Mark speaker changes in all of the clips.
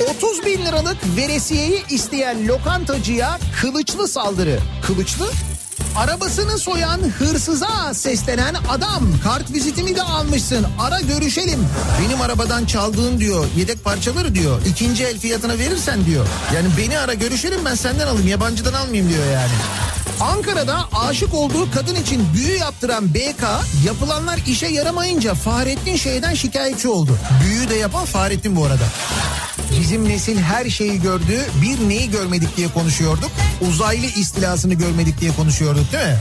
Speaker 1: 30 bin liralık veresiyeyi isteyen lokantacıya kılıçlı saldırı. Kılıçlı? Arabasını soyan hırsıza seslenen adam kart vizitimi de almışsın ara görüşelim. Benim arabadan çaldığın diyor yedek parçaları diyor ikinci el fiyatına verirsen diyor. Yani beni ara görüşelim ben senden alayım yabancıdan almayayım diyor yani. Ankara'da aşık olduğu kadın için büyü yaptıran BK yapılanlar işe yaramayınca Fahrettin şeyden şikayetçi oldu. Büyü de yapan Fahrettin bu arada. Bizim nesil her şeyi gördü. Bir neyi görmedik diye konuşuyorduk. Uzaylı istilasını görmedik diye konuşuyorduk değil mi?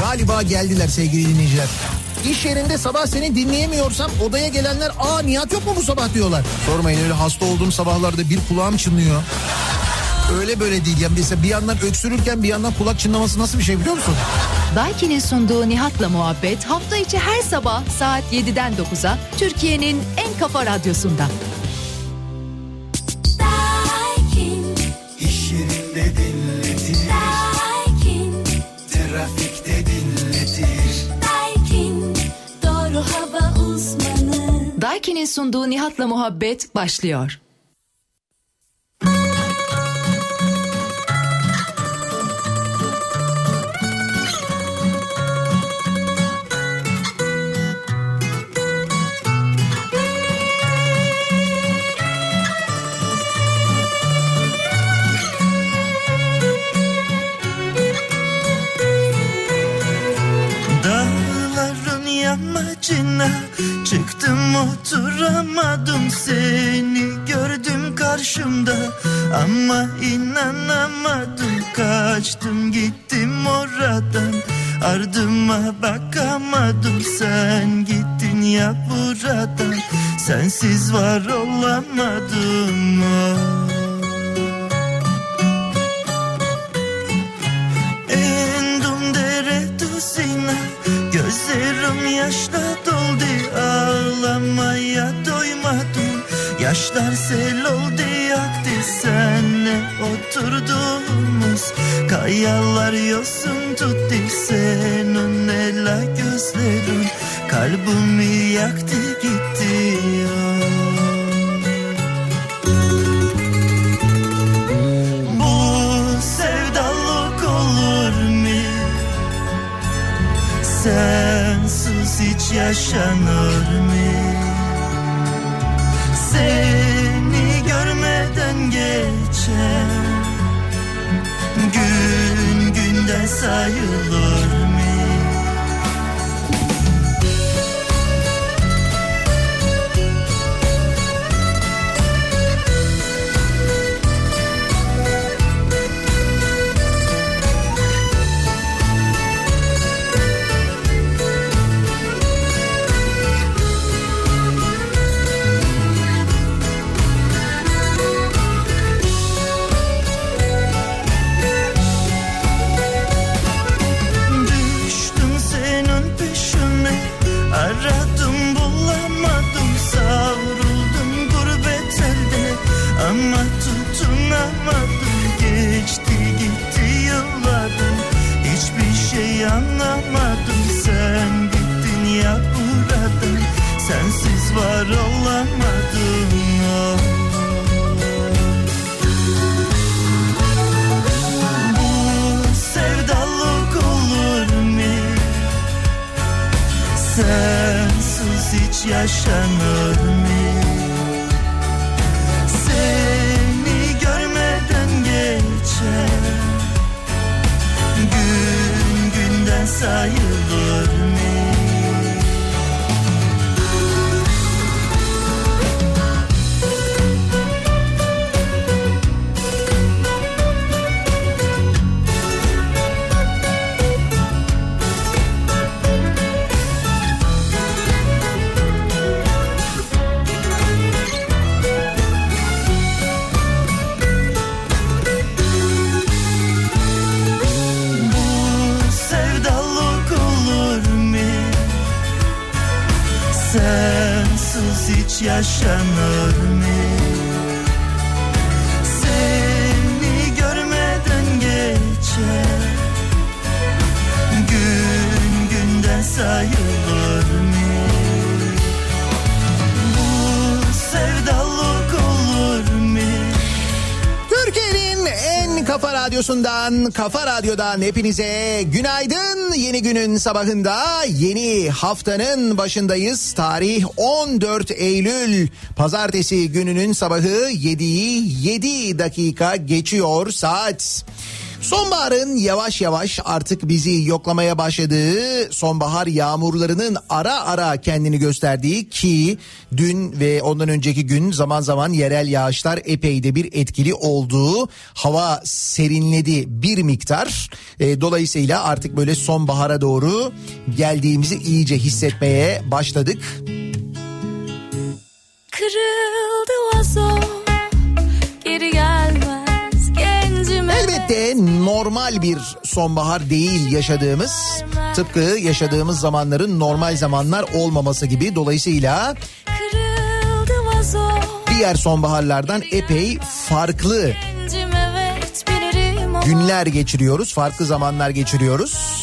Speaker 1: Galiba geldiler sevgili dinleyiciler. İş yerinde sabah seni dinleyemiyorsam odaya gelenler aa Nihat yok mu bu sabah diyorlar. Sormayın öyle hasta olduğum sabahlarda bir kulağım çınlıyor. Öyle böyle değil. Yani mesela bir yandan öksürürken bir yandan kulak çınlaması nasıl bir şey biliyor musun?
Speaker 2: Daiki'nin sunduğu Nihat'la muhabbet hafta içi her sabah saat 7'den 9'a Türkiye'nin en kafa radyosunda. Daiki'nin sunduğu Nihat'la muhabbet başlıyor.
Speaker 3: Çıktım oturamadım seni gördüm karşımda. Ama inanamadım kaçtım gittim oradan. Ardıma bakamadım sen gittin ya buradan. Sensiz var olamadım oh. Endum dere dusina Gözlerim yaşla doldu Yaşlar sel oldu yaktı Senle oturduğumuz Kayalar yosun tuttu Senin ela gözlerin Kalbimi yaktı gitti oh. Bu sevdalık olur mu? Sensiz hiç yaşanır mı? Seni görmeden geçer. Gün günden sayılır
Speaker 1: Radyosu'ndan, Kafa Radyo'dan hepinize günaydın. Yeni günün sabahında yeni haftanın başındayız. Tarih 14 Eylül. Pazartesi gününün sabahı 7'yi 7 dakika geçiyor saat. Sonbaharın yavaş yavaş artık bizi yoklamaya başladığı sonbahar yağmurlarının ara ara kendini gösterdiği ki dün ve ondan önceki gün zaman zaman yerel yağışlar epey de bir etkili olduğu hava serinledi bir miktar. E, dolayısıyla artık böyle sonbahara doğru geldiğimizi iyice hissetmeye başladık.
Speaker 4: Kırıldı vazo Geri gelmez
Speaker 1: Elbette normal bir sonbahar değil yaşadığımız. Tıpkı yaşadığımız zamanların normal zamanlar olmaması gibi. Dolayısıyla diğer sonbaharlardan epey farklı günler geçiriyoruz. Farklı zamanlar geçiriyoruz.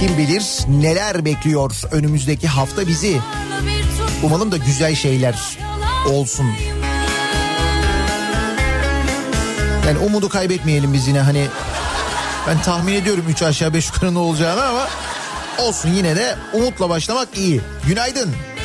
Speaker 1: Kim bilir neler bekliyor önümüzdeki hafta bizi. Umalım da güzel şeyler olsun. Yani umudu kaybetmeyelim biz yine hani ben tahmin ediyorum 3 aşağı 5 yukarı ne olacağını ama olsun yine de umutla başlamak iyi. Günaydın.
Speaker 4: Beşiktaş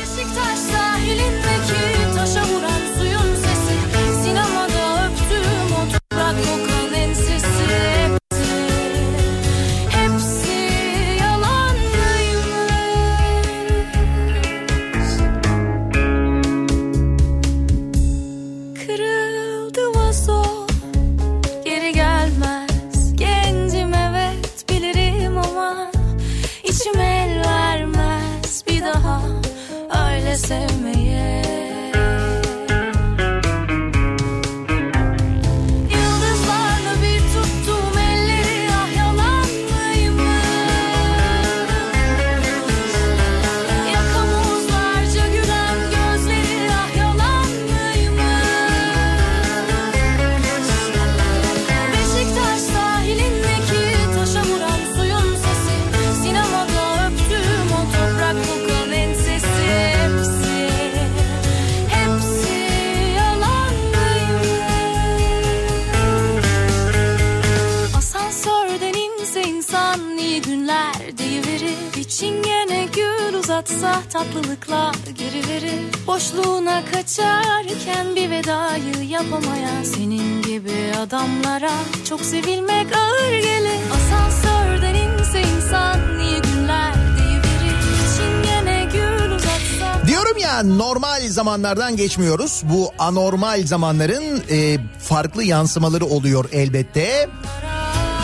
Speaker 4: günler deyiverir İçin gene gül uzatsa tatlılıklar geri verir Boşluğuna kaçarken bir vedayı yapamayan Senin gibi adamlara çok sevilmek ağır gelir Asansörden inse insan iyi günler
Speaker 1: Diyorum ya normal zamanlardan geçmiyoruz. Bu anormal zamanların e, farklı yansımaları oluyor elbette.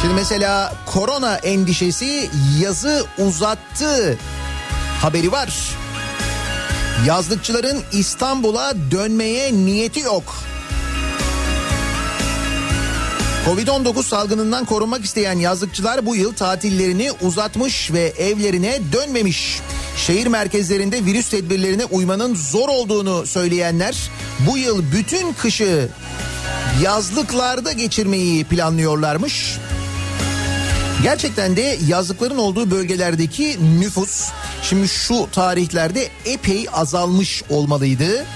Speaker 1: Şimdi mesela korona endişesi yazı uzattı haberi var. Yazlıkçıların İstanbul'a dönmeye niyeti yok. Covid-19 salgınından korunmak isteyen yazlıkçılar bu yıl tatillerini uzatmış ve evlerine dönmemiş. Şehir merkezlerinde virüs tedbirlerine uymanın zor olduğunu söyleyenler bu yıl bütün kışı yazlıklarda geçirmeyi planlıyorlarmış. Gerçekten de yazlıkların olduğu bölgelerdeki nüfus şimdi şu tarihlerde epey azalmış olmalıydı.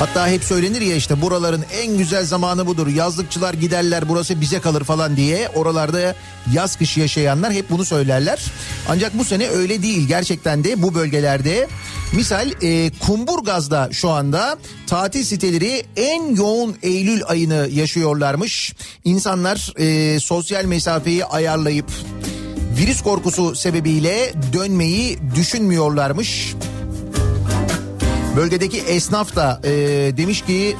Speaker 1: Hatta hep söylenir ya işte buraların en güzel zamanı budur. Yazlıkçılar giderler burası bize kalır falan diye. Oralarda yaz kış yaşayanlar hep bunu söylerler. Ancak bu sene öyle değil. Gerçekten de bu bölgelerde misal e, Kumburgaz'da şu anda tatil siteleri en yoğun Eylül ayını yaşıyorlarmış. İnsanlar e, sosyal mesafeyi ayarlayıp virüs korkusu sebebiyle dönmeyi düşünmüyorlarmış. Bölgedeki esnaf da e, demiş ki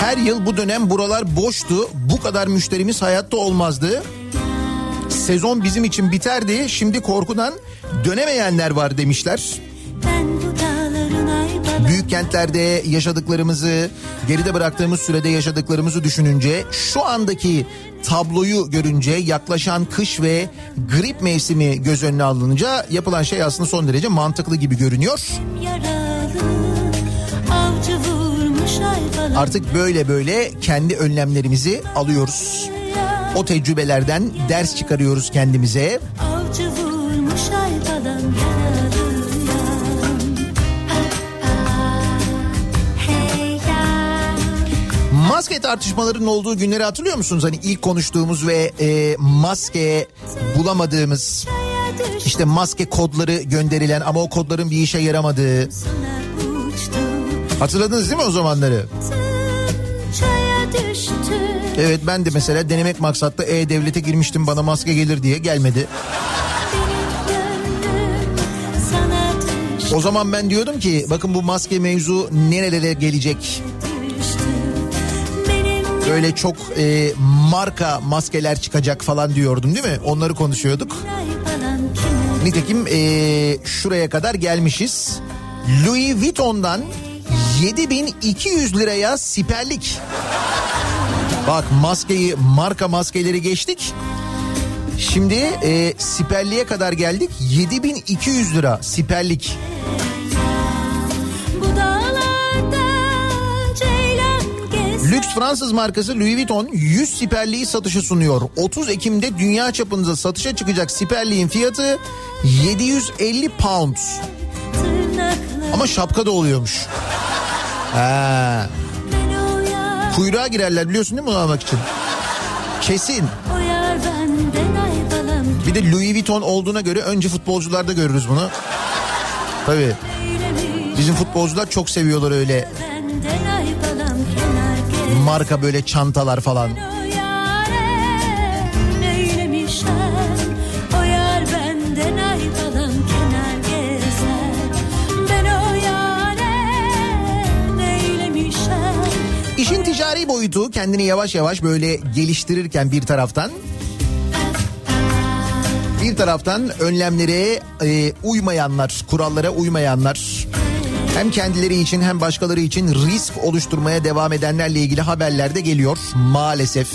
Speaker 1: her yıl bu dönem buralar boştu. Bu kadar müşterimiz hayatta olmazdı. Sezon bizim için biterdi. Şimdi korkudan dönemeyenler var demişler.
Speaker 4: Ben bu
Speaker 1: Büyük kentlerde yaşadıklarımızı, geride bıraktığımız sürede yaşadıklarımızı düşününce şu andaki tabloyu görünce yaklaşan kış ve grip mevsimi göz önüne alınınca yapılan şey aslında son derece mantıklı gibi görünüyor. Artık böyle böyle kendi önlemlerimizi alıyoruz. O tecrübelerden ders çıkarıyoruz kendimize.
Speaker 4: Avcı
Speaker 1: maske tartışmalarının olduğu günleri hatırlıyor musunuz? Hani ilk konuştuğumuz ve e, maske bulamadığımız işte maske kodları gönderilen ama o kodların bir işe yaramadığı. Hatırladınız değil mi o zamanları? Evet ben de mesela denemek maksatlı E-Devlet'e girmiştim bana maske gelir diye gelmedi. O zaman ben diyordum ki bakın bu maske mevzu nerelere gelecek? Böyle çok e, marka maskeler çıkacak falan diyordum değil mi? Onları konuşuyorduk. Nitekim e, şuraya kadar gelmişiz. Louis Vuitton'dan 7200 liraya siperlik. Bak maskeyi marka maskeleri geçtik. Şimdi e, siperliğe kadar geldik 7200 lira siperlik. Fransız markası Louis Vuitton 100 siperliği satışa sunuyor. 30 Ekim'de dünya çapında satışa çıkacak siperliğin fiyatı 750 pound. Ama şapka da oluyormuş. Ha. Kuyruğa girerler biliyorsun değil mi almak için? Kesin. Bir de Louis Vuitton olduğuna göre önce futbolcularda görürüz bunu. Tabii. Bizim futbolcular çok seviyorlar öyle marka böyle çantalar falan. İşin ticari boyutu kendini yavaş yavaş böyle geliştirirken bir taraftan bir taraftan önlemlere e, uymayanlar, kurallara uymayanlar hem kendileri için hem başkaları için risk oluşturmaya devam edenlerle ilgili haberler de geliyor maalesef.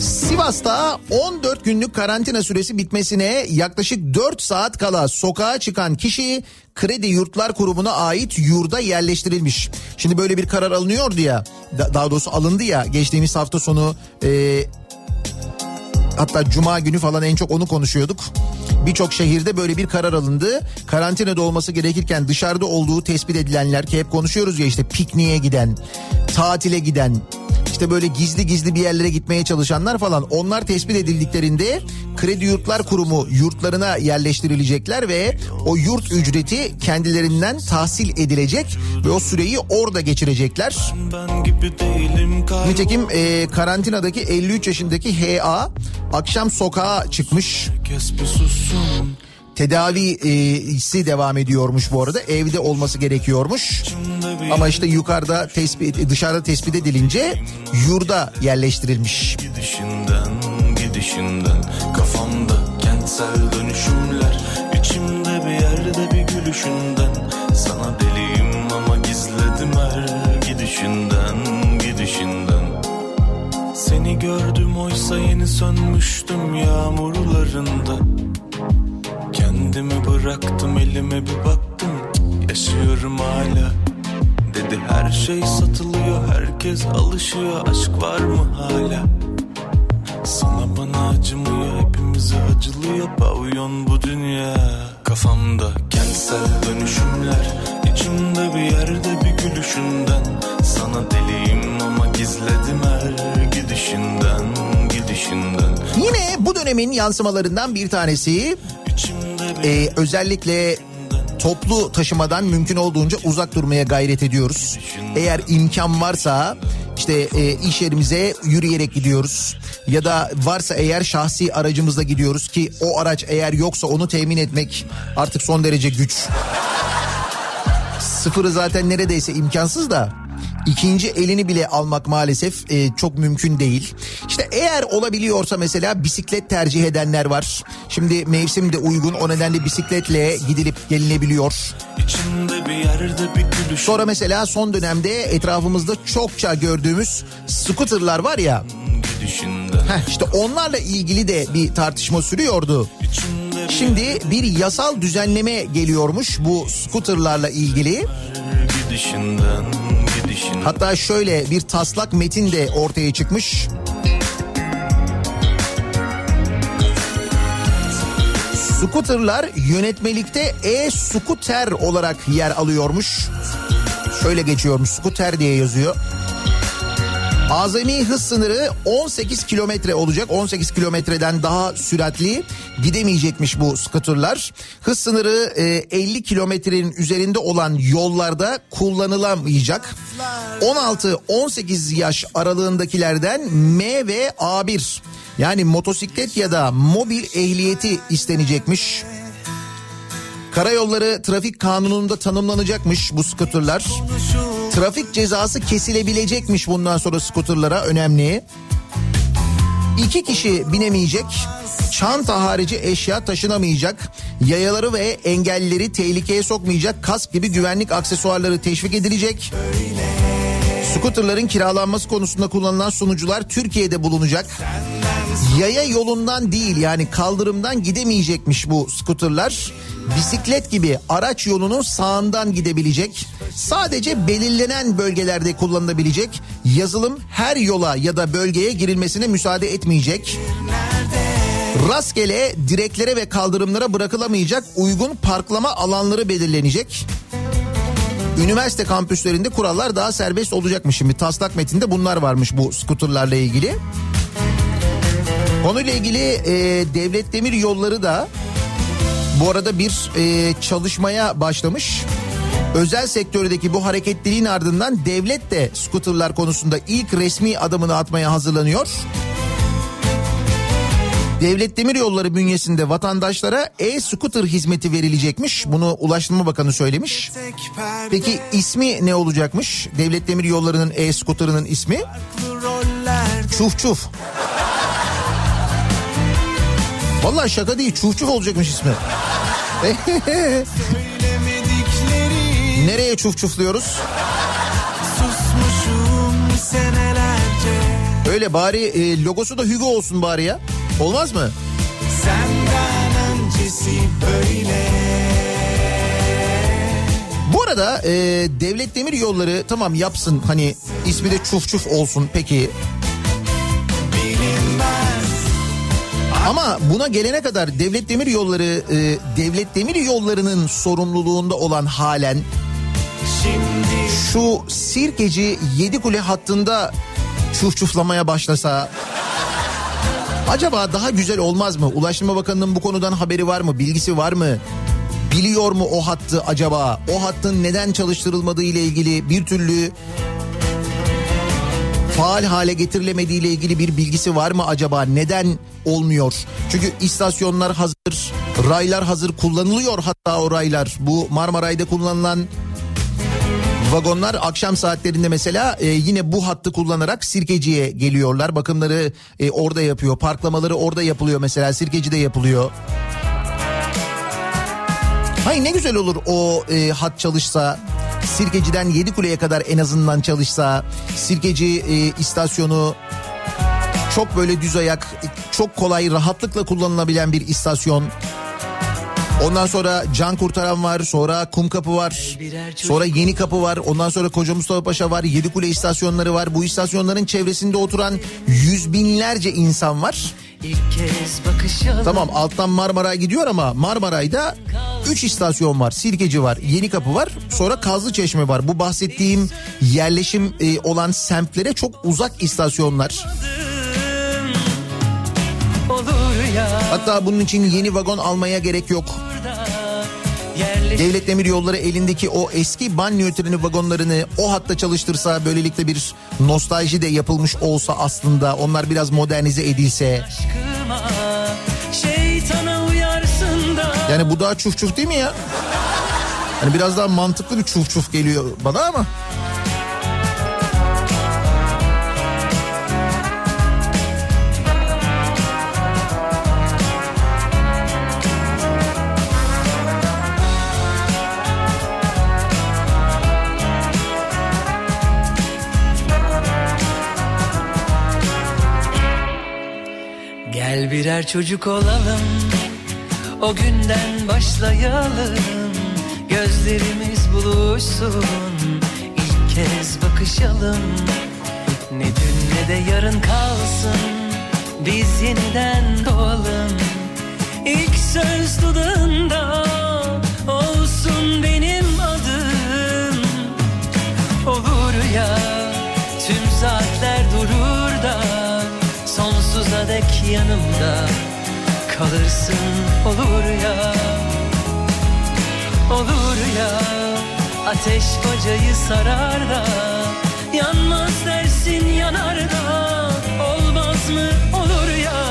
Speaker 1: Sivas'ta 14 günlük karantina süresi bitmesine yaklaşık 4 saat kala sokağa çıkan kişi Kredi Yurtlar Kurumu'na ait yurda yerleştirilmiş. Şimdi böyle bir karar alınıyordu ya daha doğrusu alındı ya geçtiğimiz hafta sonu e, hatta cuma günü falan en çok onu konuşuyorduk. Birçok şehirde böyle bir karar alındı. Karantinada olması gerekirken dışarıda olduğu tespit edilenler ki hep konuşuyoruz ya işte pikniğe giden, tatile giden, işte böyle gizli gizli bir yerlere gitmeye çalışanlar falan onlar tespit edildiklerinde Kredi Yurtlar Kurumu yurtlarına yerleştirilecekler ve o yurt ücreti kendilerinden tahsil edilecek ve o süreyi orada geçirecekler. Nitekim e, karantinadaki 53 yaşındaki HA akşam sokağa çıkmış. Tedavisi devam ediyormuş bu arada. Evde olması gerekiyormuş. Ama işte yukarıda tespit dışarıda tespit edilince yurda yerleştirilmiş. Gidişinden gidişinden kafamda kentsel dönüşümler içimde bir yerde bir gülüşünden sana deliyim ama gizledim her gidişinden gidişinden seni gördüm oysa yeni sönmüştüm yağmurlarında Kendimi bıraktım elime bir baktım. Yaşıyorum hala. Dedi her şey satılıyor herkes alışıyor. Aşk var mı hala? Sana bana acımıyor hepimize acılıyor. Pavyon bu dünya. Kafamda kentsel dönüşümler. İçimde bir yerde bir gülüşünden. Sana deliyim ama gizledim her gidişinden gidişinden. Yine bu dönemin yansımalarından bir tanesi ee, özellikle toplu taşımadan mümkün olduğunca uzak durmaya gayret ediyoruz. Eğer imkan varsa işte e, iş yerimize yürüyerek gidiyoruz ya da varsa eğer şahsi aracımızla gidiyoruz ki o araç eğer yoksa onu temin etmek artık son derece güç. Sıfırı zaten neredeyse imkansız da ikinci elini bile almak maalesef e, çok mümkün değil. İşte eğer olabiliyorsa mesela bisiklet tercih edenler var. Şimdi mevsim de uygun o nedenle bisikletle gidilip gelinebiliyor. Sonra mesela son dönemde etrafımızda çokça gördüğümüz scooterlar var ya. Heh, işte onlarla ilgili de bir tartışma sürüyordu. Şimdi bir yasal düzenleme geliyormuş bu scooterlarla ilgili. Hatta şöyle bir taslak metin de ortaya çıkmış. Scooterlar yönetmelikte e-scooter olarak yer alıyormuş. Şöyle geçiyormuş scooter diye yazıyor. Azami hız sınırı 18 kilometre olacak. 18 kilometreden daha süratli gidemeyecekmiş bu skuterlar. Hız sınırı 50 kilometrenin üzerinde olan yollarda kullanılamayacak. 16-18 yaş aralığındakilerden M ve A1 yani motosiklet ya da mobil ehliyeti istenecekmiş. Karayolları trafik kanununda tanımlanacakmış bu skuterlar. Trafik cezası kesilebilecekmiş bundan sonra skuterlara önemli. İki kişi binemeyecek, çanta harici eşya taşınamayacak, yayaları ve engellileri tehlikeye sokmayacak kask gibi güvenlik aksesuarları teşvik edilecek. Skuterların kiralanması konusunda kullanılan sunucular Türkiye'de bulunacak. Yaya yolundan değil yani kaldırımdan gidemeyecekmiş bu skuterlar. Bisiklet gibi araç yolunun sağından gidebilecek. Sadece belirlenen bölgelerde kullanılabilecek. Yazılım her yola ya da bölgeye girilmesine müsaade etmeyecek. Rastgele direklere ve kaldırımlara bırakılamayacak uygun parklama alanları belirlenecek. Üniversite kampüslerinde kurallar daha serbest olacakmış şimdi. Taslak metinde bunlar varmış bu skuterlarla ilgili. Konuyla ilgili e, devlet demir yolları da bu arada bir e, çalışmaya başlamış. Özel sektördeki bu hareketliliğin ardından devlet de skuterlar konusunda ilk resmi adımını atmaya hazırlanıyor. Devlet Demir Yolları bünyesinde vatandaşlara e-scooter hizmeti verilecekmiş. Bunu Ulaştırma Bakanı söylemiş. Peki ismi ne olacakmış? Devlet Demir Yolları'nın e-scooter'ının ismi? Çuf Çuf. Vallahi şaka değil çuf çuf olacakmış ismi. Nereye çuf çufluyoruz? Öyle bari e, logosu da Hugo olsun bari ya. Olmaz mı? Senden öncesi böyle. Bu arada e, Devlet Demir Yolları tamam yapsın hani ismi de çuf çuf olsun peki. Ama buna gelene kadar Devlet Demir Yolları e, Devlet Demir Yolları'nın sorumluluğunda olan halen Şimdi... şu Sirkeci Yedikule hattında çuf çuflamaya başlasa acaba daha güzel olmaz mı? Ulaştırma Bakanı'nın bu konudan haberi var mı? Bilgisi var mı? Biliyor mu o hattı acaba? O hattın neden çalıştırılmadığı ile ilgili bir türlü faal hale getirilemediği ile ilgili bir bilgisi var mı acaba? Neden olmuyor? Çünkü istasyonlar hazır, raylar hazır kullanılıyor hatta o raylar. Bu Marmaray'da kullanılan Vagonlar akşam saatlerinde mesela e, yine bu hattı kullanarak Sirkeci'ye geliyorlar. Bakımları e, orada yapıyor. Parklamaları orada yapılıyor mesela Sirkeci'de yapılıyor. Hayır ne güzel olur o e, hat çalışsa. Sirkeci'den Yedikule'ye kadar en azından çalışsa. Sirkeci e, istasyonu çok böyle düz ayak, çok kolay rahatlıkla kullanılabilen bir istasyon. Ondan sonra Can Kurtaran var, sonra Kum Kapı var, sonra Yeni Kapı var, ondan sonra Koca Mustafa Paşa var, Yedikule istasyonları var. Bu istasyonların çevresinde oturan yüz binlerce insan var. Tamam alttan Marmaray gidiyor ama Marmaray'da 3 istasyon var. Sirkeci var, Yeni Kapı var, sonra Kazlı Çeşme var. Bu bahsettiğim yerleşim e, olan semtlere çok uzak istasyonlar. Hatta bunun için yeni vagon almaya gerek yok. Devlet Demir Yolları elindeki o eski banyo treni vagonlarını o hatta çalıştırsa böylelikle bir nostalji de yapılmış olsa aslında onlar biraz modernize edilse. Yani bu daha çuf çuf değil mi ya? Hani biraz daha mantıklı bir çuf çuf geliyor bana ama.
Speaker 5: Birer çocuk olalım O günden başlayalım. Gözlerimiz buluşsun İlk kez bakışalım. Ne dün ne de yarın kalsın Biz yeniden doğalım. İlk söz dudağında yanımda kalırsın olur ya Olur ya ateş bacayı sarar da Yanmaz dersin yanar da Olmaz mı olur ya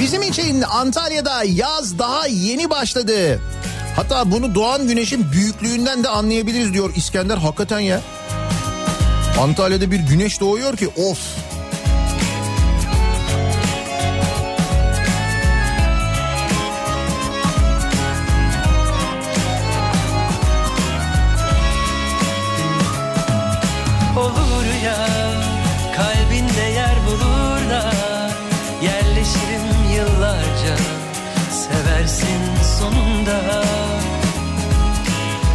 Speaker 1: Bizim için Antalya'da yaz daha yeni başladı. Hatta bunu doğan güneşin büyüklüğünden de anlayabiliriz diyor İskender. Hakikaten ya. Antalya'da bir güneş doğuyor ki of.
Speaker 5: Sonunda.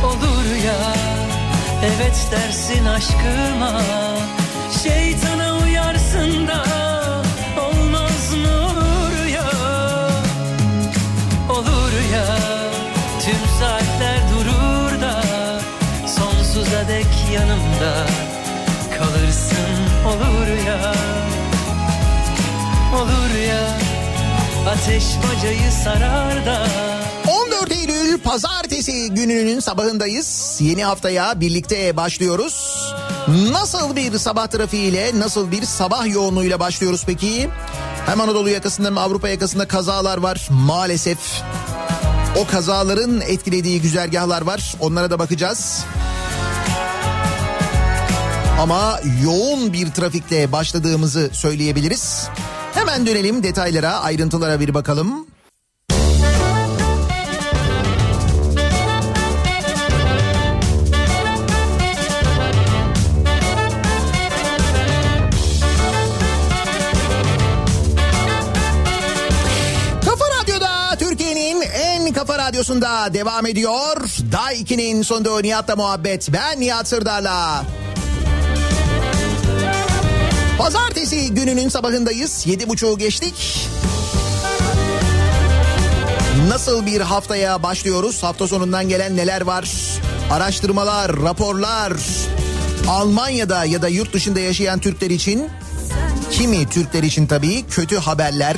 Speaker 5: Olur ya evet dersin aşkıma. Şeytana uyarsın da olmaz mı olur ya? Olur ya tüm saatler durur da Sonsuza dek yanımda kalırsın. Olur ya Olur ya ateş bacayı sarar da
Speaker 1: 14 Eylül pazartesi gününün sabahındayız. Yeni haftaya birlikte başlıyoruz. Nasıl bir sabah trafiğiyle, nasıl bir sabah yoğunluğuyla başlıyoruz peki? Hem Anadolu yakasında hem Avrupa yakasında kazalar var maalesef. O kazaların etkilediği güzergahlar var. Onlara da bakacağız. Ama yoğun bir trafikle başladığımızı söyleyebiliriz. Hemen dönelim detaylara, ayrıntılara bir bakalım. Radyosunda devam ediyor. Day 2'nin sonunda Nihat'la muhabbet. Ben Nihat Sırdar'la. Pazartesi gününün sabahındayız. Yedi buçuğu geçtik. Nasıl bir haftaya başlıyoruz? Hafta sonundan gelen neler var? Araştırmalar, raporlar. Almanya'da ya da yurt dışında yaşayan Türkler için kimi Türkler için tabii kötü haberler.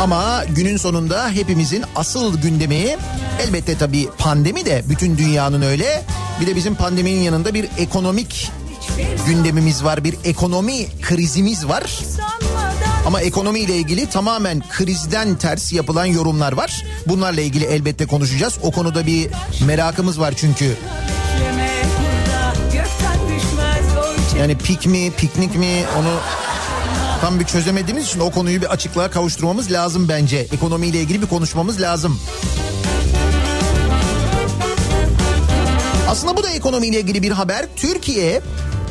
Speaker 1: Ama günün sonunda hepimizin asıl gündemi elbette tabii pandemi de bütün dünyanın öyle. Bir de bizim pandeminin yanında bir ekonomik gündemimiz var. Bir ekonomi krizimiz var. Ama ekonomiyle ilgili tamamen krizden ters yapılan yorumlar var. Bunlarla ilgili elbette konuşacağız. O konuda bir merakımız var çünkü. Yani pik mi, piknik mi onu tam bir çözemediğimiz için o konuyu bir açıklığa kavuşturmamız lazım bence. Ekonomiyle ilgili bir konuşmamız lazım. Aslında bu da ekonomiyle ilgili bir haber. Türkiye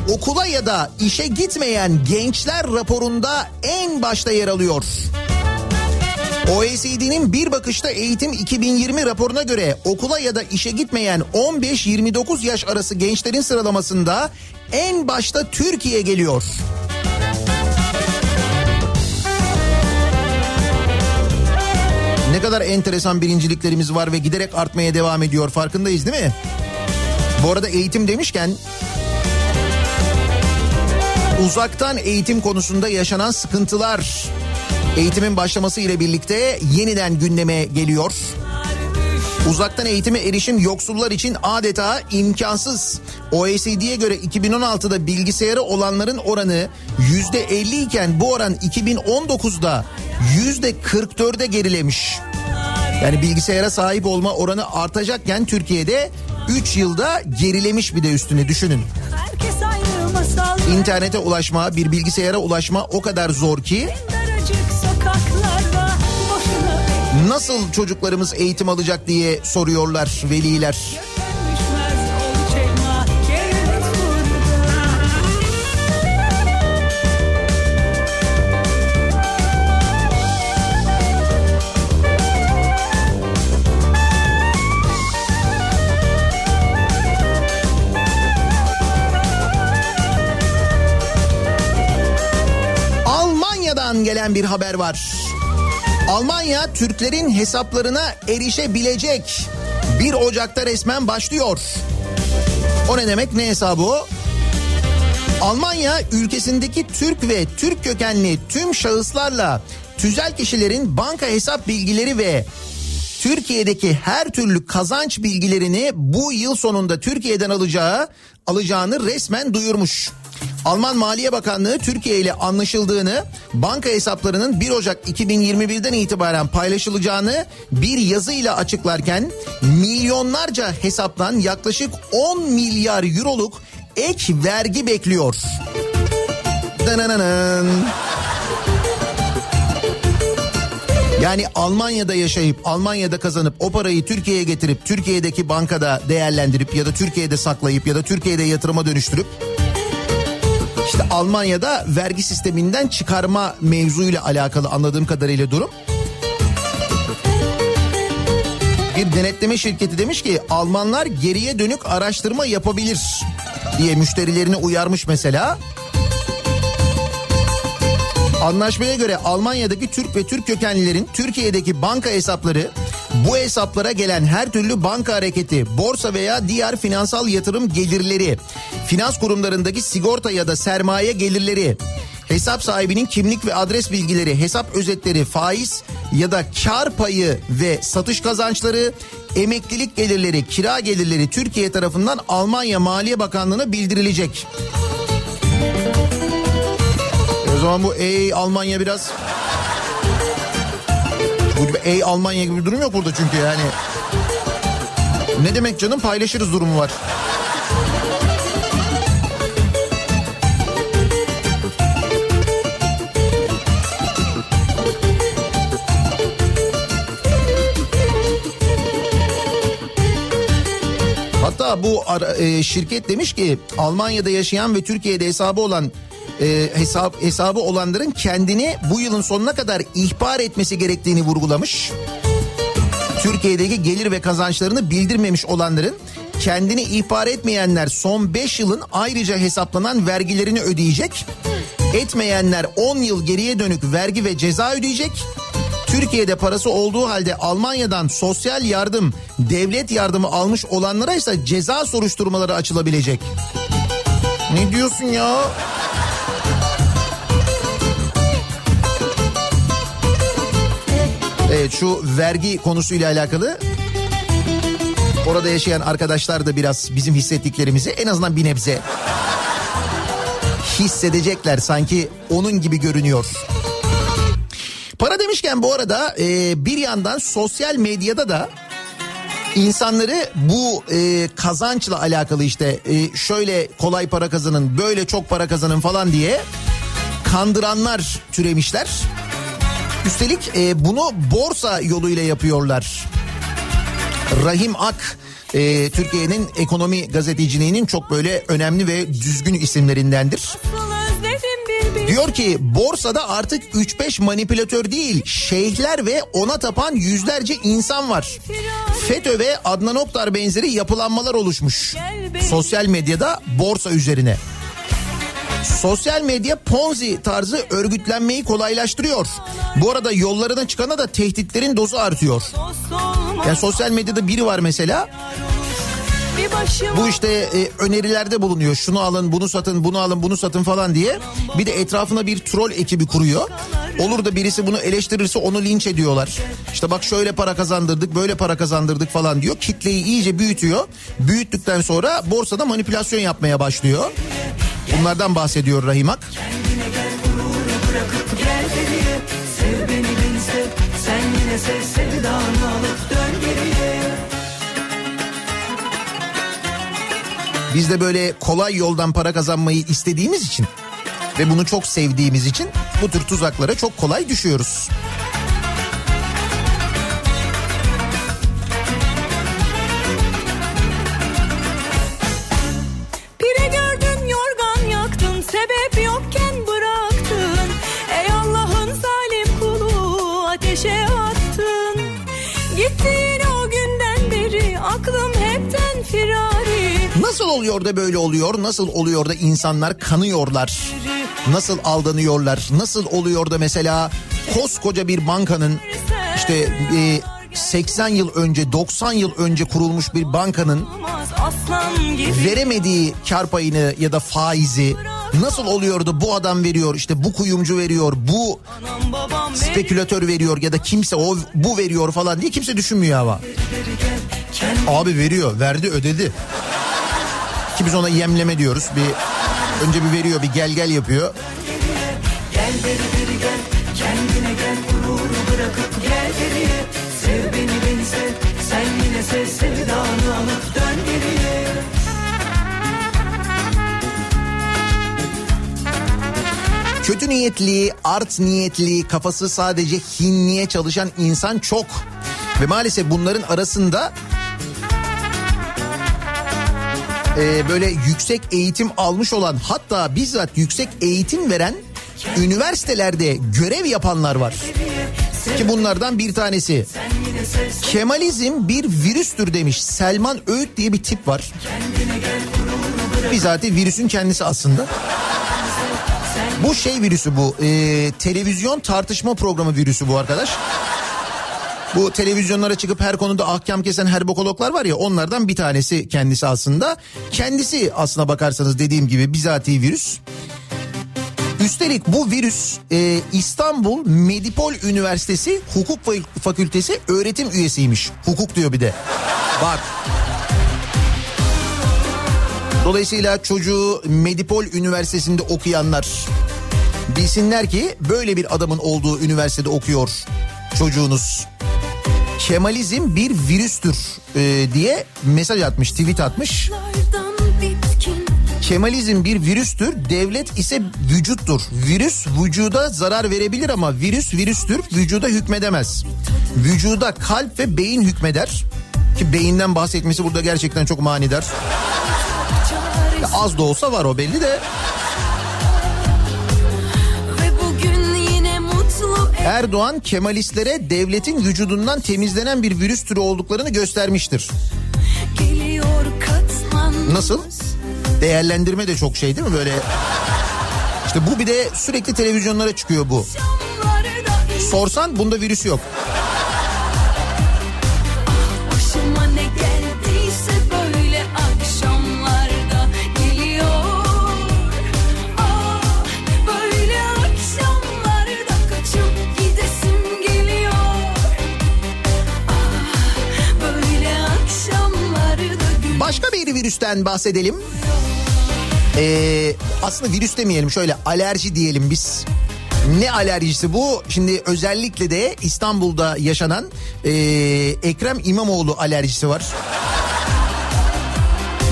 Speaker 1: okula ya da işe gitmeyen gençler raporunda en başta yer alıyor. OECD'nin bir bakışta eğitim 2020 raporuna göre okula ya da işe gitmeyen 15-29 yaş arası gençlerin sıralamasında en başta Türkiye geliyor. Ne kadar enteresan birinciliklerimiz var ve giderek artmaya devam ediyor farkındayız değil mi? Bu arada eğitim demişken uzaktan eğitim konusunda yaşanan sıkıntılar eğitimin başlaması ile birlikte yeniden gündeme geliyor. Uzaktan eğitime erişim yoksullar için adeta imkansız. OECD'ye göre 2016'da bilgisayarı olanların oranı %50 iken bu oran 2019'da %44'e gerilemiş. Yani bilgisayara sahip olma oranı artacakken Türkiye'de 3 yılda gerilemiş bir de üstüne düşünün. İnternete ulaşma, bir bilgisayara ulaşma o kadar zor ki nasıl çocuklarımız eğitim alacak diye soruyorlar veliler. Gelen bir haber var. Almanya Türklerin hesaplarına erişebilecek. 1 Ocak'ta resmen başlıyor. O ne demek ne hesabı o? Almanya ülkesindeki Türk ve Türk kökenli tüm şahıslarla tüzel kişilerin banka hesap bilgileri ve Türkiye'deki her türlü kazanç bilgilerini bu yıl sonunda Türkiye'den alacağı alacağını resmen duyurmuş. Alman Maliye Bakanlığı Türkiye ile anlaşıldığını, banka hesaplarının 1 Ocak 2021'den itibaren paylaşılacağını bir yazıyla açıklarken milyonlarca hesaptan yaklaşık 10 milyar euroluk ek vergi bekliyor. Dananana. Yani Almanya'da yaşayıp Almanya'da kazanıp o parayı Türkiye'ye getirip Türkiye'deki bankada değerlendirip ya da Türkiye'de saklayıp ya da Türkiye'de yatırıma dönüştürüp işte Almanya'da vergi sisteminden çıkarma mevzuyla alakalı anladığım kadarıyla durum. Bir denetleme şirketi demiş ki Almanlar geriye dönük araştırma yapabilir diye müşterilerini uyarmış mesela. Anlaşmaya göre Almanya'daki Türk ve Türk kökenlilerin Türkiye'deki banka hesapları bu hesaplara gelen her türlü banka hareketi, borsa veya diğer finansal yatırım gelirleri, finans kurumlarındaki sigorta ya da sermaye gelirleri, hesap sahibinin kimlik ve adres bilgileri, hesap özetleri, faiz ya da kar payı ve satış kazançları, emeklilik gelirleri, kira gelirleri Türkiye tarafından Almanya Maliye Bakanlığı'na bildirilecek. O zaman bu ey Almanya biraz... Bu ey Almanya gibi bir durum yok burada çünkü yani. Ne demek canım paylaşırız durumu var. Hatta bu ara- e, şirket demiş ki Almanya'da yaşayan ve Türkiye'de hesabı olan e, hesap hesabı olanların kendini bu yılın sonuna kadar ihbar etmesi gerektiğini vurgulamış. Türkiye'deki gelir ve kazançlarını bildirmemiş olanların kendini ihbar etmeyenler son 5 yılın ayrıca hesaplanan vergilerini ödeyecek. Etmeyenler 10 yıl geriye dönük vergi ve ceza ödeyecek. Türkiye'de parası olduğu halde Almanya'dan sosyal yardım, devlet yardımı almış olanlara ise ceza soruşturmaları açılabilecek. Ne diyorsun ya? Evet şu vergi konusuyla alakalı orada yaşayan arkadaşlar da biraz bizim hissettiklerimizi en azından bir nebze hissedecekler sanki onun gibi görünüyor. Para demişken bu arada e, bir yandan sosyal medyada da insanları bu e, kazançla alakalı işte e, şöyle kolay para kazanın böyle çok para kazanın falan diye kandıranlar türemişler. Üstelik e, bunu borsa yoluyla yapıyorlar. Rahim Ak e, Türkiye'nin ekonomi gazeteciliğinin çok böyle önemli ve düzgün isimlerindendir. Diyor ki borsada artık 3-5 manipülatör değil şeyhler ve ona tapan yüzlerce insan var. FETÖ ve Adnan Oktar benzeri yapılanmalar oluşmuş. Sosyal medyada borsa üzerine. Sosyal medya Ponzi tarzı örgütlenmeyi kolaylaştırıyor. Bu arada yollarına çıkana da tehditlerin dozu artıyor. Yani sosyal medyada biri var mesela. Bu işte e, önerilerde bulunuyor. Şunu alın, bunu satın, bunu alın, bunu satın falan diye. Bir de etrafına bir troll ekibi kuruyor. Olur da birisi bunu eleştirirse onu linç ediyorlar. İşte bak şöyle para kazandırdık, böyle para kazandırdık falan diyor. Kitleyi iyice büyütüyor. Büyüttükten sonra borsada manipülasyon yapmaya başlıyor. Bunlardan bahsediyor
Speaker 3: dön geriye.
Speaker 1: Biz de böyle kolay yoldan para kazanmayı istediğimiz için ve bunu çok sevdiğimiz için bu tür tuzaklara çok kolay düşüyoruz. Nasıl oluyor da böyle oluyor? Nasıl oluyor da insanlar kanıyorlar? Nasıl aldanıyorlar? Nasıl oluyor da mesela koskoca bir bankanın işte e, 80 yıl önce 90 yıl önce kurulmuş bir bankanın veremediği kar payını ya da faizi Nasıl oluyordu bu adam veriyor işte bu kuyumcu veriyor bu spekülatör veriyor ya da kimse o bu veriyor falan diye kimse düşünmüyor ama. Abi veriyor verdi ödedi. Ki biz ona yemleme diyoruz. Bir önce bir veriyor bir gel gel yapıyor.
Speaker 3: Gel beri beri gel kendine gel gururu bırakıp gel geriye Sev beni beni sev sen yine sev sevdanı alıp dön geriye
Speaker 1: Kötü niyetli, art niyetli, kafası sadece hinliğe çalışan insan çok. Ve maalesef bunların arasında e, böyle yüksek eğitim almış olan hatta bizzat yüksek eğitim veren üniversitelerde görev yapanlar var. Ki bunlardan bir tanesi. Kemalizm bir virüstür demiş. Selman Öğüt diye bir tip var. Bizatihi virüsün kendisi aslında. Bu şey virüsü bu. e, televizyon tartışma programı virüsü bu arkadaş. Bu televizyonlara çıkıp her konuda ahkam kesen herbokologlar var ya onlardan bir tanesi kendisi aslında. Kendisi aslına bakarsanız dediğim gibi bizatihi virüs. Üstelik bu virüs e, İstanbul Medipol Üniversitesi Hukuk Fa- Fakültesi öğretim üyesiymiş. Hukuk diyor bir de. Bak. Dolayısıyla çocuğu Medipol Üniversitesi'nde okuyanlar bilsinler ki böyle bir adamın olduğu üniversitede okuyor çocuğunuz. Kemalizm bir virüstür e, diye mesaj atmış, tweet atmış. Kemalizm bir virüstür, devlet ise vücuttur. Virüs vücuda zarar verebilir ama virüs virüstür, vücuda hükmedemez. Vücuda kalp ve beyin hükmeder. Ki beyinden bahsetmesi burada gerçekten çok manidar. Ya az da olsa var o belli de. Erdoğan Kemalistlere devletin vücudundan temizlenen bir virüs türü olduklarını göstermiştir. Nasıl? Değerlendirme de çok şey değil mi böyle? İşte bu bir de sürekli televizyonlara çıkıyor bu. Sorsan bunda virüs yok. Başka bir virüsten bahsedelim. Ee, aslında virüs demeyelim şöyle alerji diyelim biz. Ne alerjisi bu? Şimdi özellikle de İstanbul'da yaşanan ee, Ekrem İmamoğlu alerjisi var.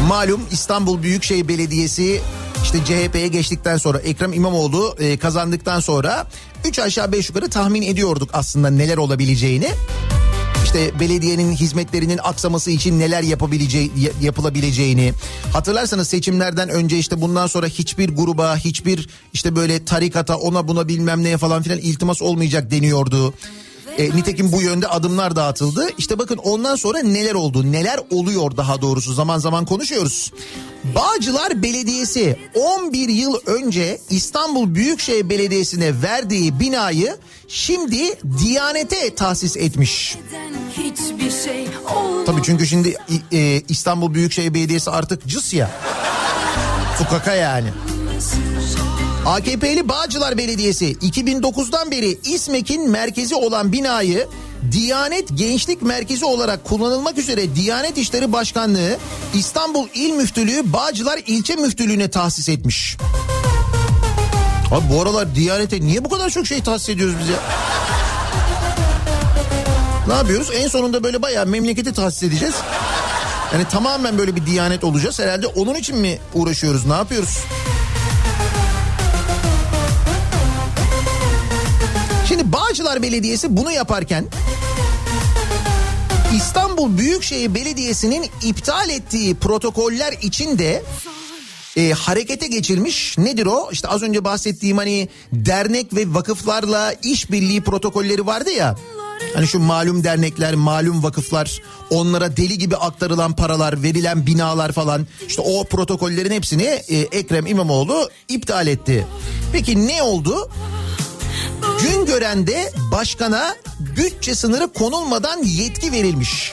Speaker 1: Malum İstanbul Büyükşehir Belediyesi işte CHP'ye geçtikten sonra Ekrem İmamoğlu e, kazandıktan sonra 3 aşağı 5 yukarı tahmin ediyorduk aslında neler olabileceğini. İşte belediyenin hizmetlerinin aksaması için neler yapabileceği ya- yapılabileceğini. Hatırlarsanız seçimlerden önce işte bundan sonra hiçbir gruba, hiçbir işte böyle tarikata, ona buna bilmem neye falan filan iltimas olmayacak deniyordu. E, nitekim bu yönde adımlar da atıldı. İşte bakın ondan sonra neler oldu, neler oluyor daha doğrusu zaman zaman konuşuyoruz. Bağcılar Belediyesi 11 yıl önce İstanbul Büyükşehir Belediyesi'ne verdiği binayı şimdi Diyanet'e tahsis etmiş.
Speaker 4: şey.
Speaker 1: Tabii çünkü şimdi e, İstanbul Büyükşehir Belediyesi artık cıs ya. Tukaka yani. AKP'li Bağcılar Belediyesi 2009'dan beri İSMEK'in merkezi olan binayı Diyanet Gençlik Merkezi olarak kullanılmak üzere Diyanet İşleri Başkanlığı İstanbul İl Müftülüğü Bağcılar İlçe Müftülüğü'ne tahsis etmiş. Abi bu aralar Diyanet'e niye bu kadar çok şey tahsis ediyoruz biz ya? Ne yapıyoruz? En sonunda böyle bayağı memleketi tahsis edeceğiz. Yani tamamen böyle bir diyanet olacağız. Herhalde onun için mi uğraşıyoruz? Ne yapıyoruz? Şimdi Bağcılar Belediyesi bunu yaparken İstanbul Büyükşehir Belediyesi'nin iptal ettiği protokoller içinde e, harekete geçilmiş. Nedir o? İşte az önce bahsettiğim hani dernek ve vakıflarla işbirliği protokolleri vardı ya. Hani şu malum dernekler, malum vakıflar, onlara deli gibi aktarılan paralar, verilen binalar falan. İşte o protokollerin hepsini e, Ekrem İmamoğlu iptal etti. Peki ne oldu? Güngören'de başkana bütçe sınırı konulmadan yetki verilmiş.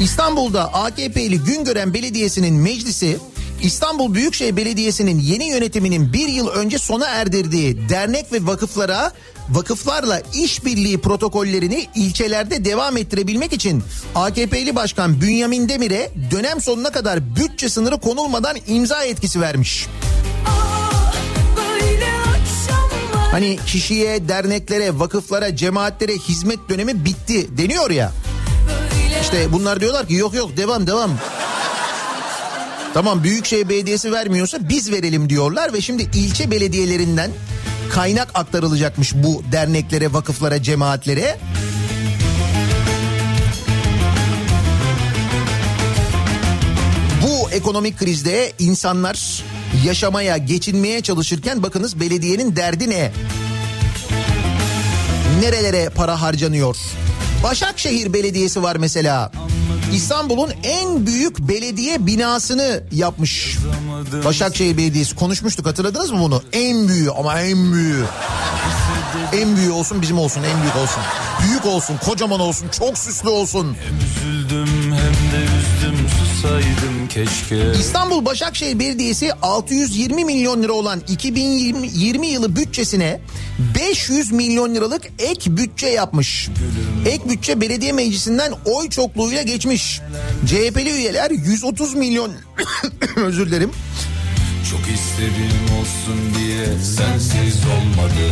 Speaker 1: İstanbul'da AKP'li Güngören Belediyesi'nin meclisi İstanbul Büyükşehir Belediyesi'nin yeni yönetiminin bir yıl önce sona erdirdiği dernek ve vakıflara vakıflarla işbirliği protokollerini ilçelerde devam ettirebilmek için AKP'li Başkan Bünyamin Demir'e dönem sonuna kadar bütçe sınırı konulmadan imza etkisi vermiş.
Speaker 6: Akşamlar
Speaker 1: Hani kişiye, derneklere, vakıflara, cemaatlere hizmet dönemi bitti deniyor ya. İşte bunlar diyorlar ki yok yok devam devam. Tamam Büyükşehir Belediyesi vermiyorsa biz verelim diyorlar ve şimdi ilçe belediyelerinden kaynak aktarılacakmış bu derneklere, vakıflara, cemaatlere. Bu ekonomik krizde insanlar yaşamaya, geçinmeye çalışırken bakınız belediyenin derdi ne? Nerelere para harcanıyor? Başakşehir Belediyesi var mesela. İstanbul'un en büyük belediye binasını yapmış. Başakşehir Belediyesi konuşmuştuk hatırladınız mı bunu? En büyüğü ama en büyüğü. En büyüğü olsun bizim olsun en büyük olsun. Büyük olsun kocaman olsun çok süslü olsun.
Speaker 7: Üzüldüm susaydım keşke
Speaker 1: İstanbul Başakşehir Belediyesi 620 milyon lira olan 2020 20 yılı bütçesine 500 milyon liralık ek bütçe yapmış. Ek bütçe belediye meclisinden oy çokluğuyla geçmiş. CHP'li üyeler 130 milyon özür dilerim.
Speaker 7: Çok istedim olsun diye sensiz olmadı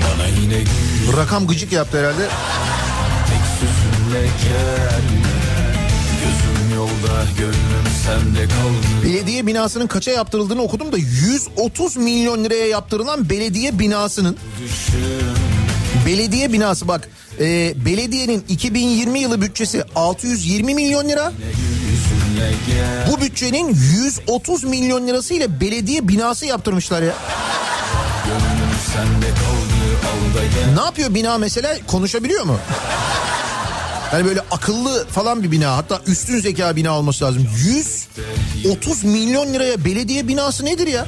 Speaker 7: Bana yine gül
Speaker 1: Rakam gıcık yaptı herhalde.
Speaker 7: tek sözünle gel yolda gönlüm sende kaldı
Speaker 1: Belediye binasının kaça yaptırıldığını okudum da 130 milyon liraya yaptırılan belediye binasının. Belediye binası bak e, belediyenin 2020 yılı bütçesi 620 milyon lira. Bu bütçenin 130 milyon lirasıyla belediye binası yaptırmışlar ya.
Speaker 7: Gönlüm sende kaldı
Speaker 1: Ne yapıyor bina mesela? Konuşabiliyor mu? Yani böyle akıllı falan bir bina hatta üstün zeka bina olması lazım. 130 milyon liraya belediye binası nedir ya?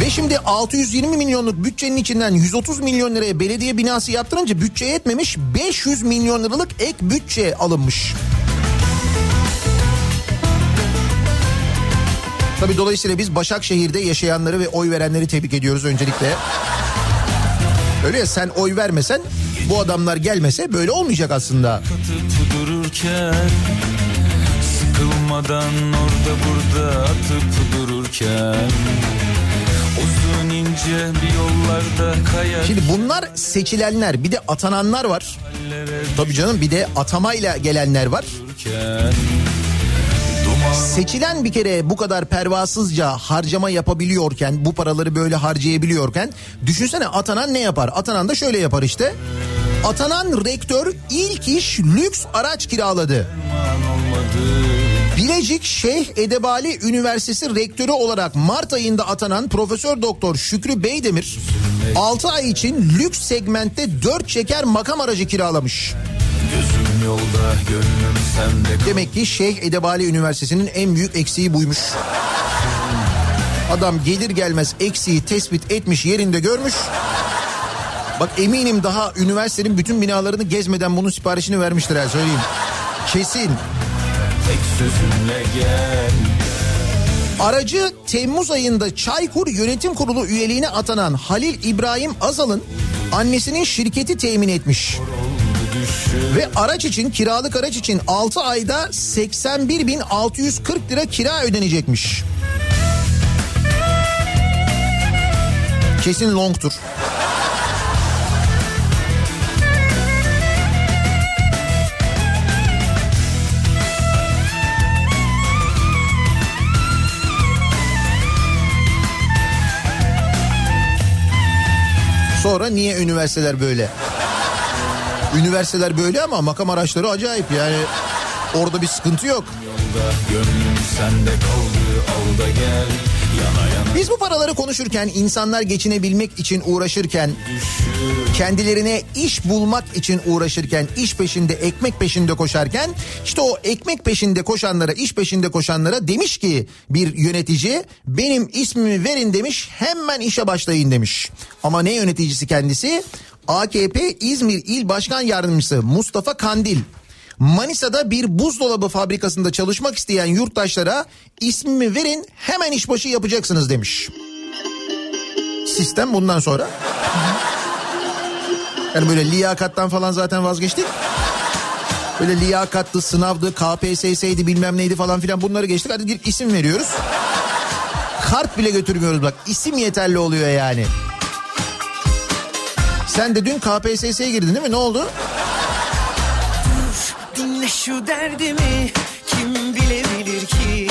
Speaker 1: Ve şimdi 620 milyonluk bütçenin içinden 130 milyon liraya belediye binası yaptırınca bütçe yetmemiş 500 milyon liralık ek bütçe alınmış. Tabii dolayısıyla biz Başakşehir'de yaşayanları ve oy verenleri tebrik ediyoruz öncelikle. Öyle ya sen oy vermesen bu adamlar gelmese böyle olmayacak aslında.
Speaker 7: Dururken Sıkılmadan orada burada atıp dururken Uzun ince bir yollarda kayar
Speaker 1: Şimdi bunlar seçilenler bir de atananlar var. Tabii canım bir de atamayla gelenler var.
Speaker 7: dururken
Speaker 1: Seçilen bir kere bu kadar pervasızca harcama yapabiliyorken bu paraları böyle harcayabiliyorken düşünsene atanan ne yapar? Atanan da şöyle yapar işte. Atanan rektör ilk iş lüks araç kiraladı. Bilecik Şeyh Edebali Üniversitesi rektörü olarak Mart ayında atanan Profesör Doktor Şükrü Beydemir 6 ay için lüks segmentte 4 çeker makam aracı kiralamış.
Speaker 7: Yolda gönlüm sende
Speaker 1: Demek ki Şeyh Edebali Üniversitesi'nin en büyük eksiği buymuş. Adam gelir gelmez eksiği tespit etmiş yerinde görmüş. Bak eminim daha üniversitenin bütün binalarını gezmeden bunun siparişini vermiştir ha söyleyeyim. Kesin.
Speaker 7: Tek sözünle gel
Speaker 1: Aracı Temmuz ayında Çaykur Yönetim Kurulu üyeliğine atanan Halil İbrahim Azal'ın annesinin şirketi temin etmiş. Ve araç için kiralık araç için 6 ayda 81.640 lira kira ödenecekmiş. Kesin longtur. Sonra niye üniversiteler böyle? Üniversiteler böyle ama makam araçları acayip yani. Orada bir sıkıntı yok. Biz bu paraları konuşurken insanlar geçinebilmek için uğraşırken kendilerine iş bulmak için uğraşırken iş peşinde ekmek peşinde koşarken işte o ekmek peşinde koşanlara iş peşinde koşanlara demiş ki bir yönetici benim ismimi verin demiş hemen işe başlayın demiş. Ama ne yöneticisi kendisi? AKP İzmir İl Başkan Yardımcısı Mustafa Kandil. Manisa'da bir buzdolabı fabrikasında çalışmak isteyen yurttaşlara ismimi verin hemen işbaşı yapacaksınız demiş. Sistem bundan sonra. Yani böyle liyakattan falan zaten vazgeçtik. Böyle liyakattı, sınavdı, KPSS'ydi bilmem neydi falan filan bunları geçtik. Hadi gidip isim veriyoruz. Kart bile götürmüyoruz bak. İsim yeterli oluyor yani. Sen de dün KPSS'ye girdin değil mi? Ne oldu?
Speaker 3: Dinle şu derdimi kim bilebilir ki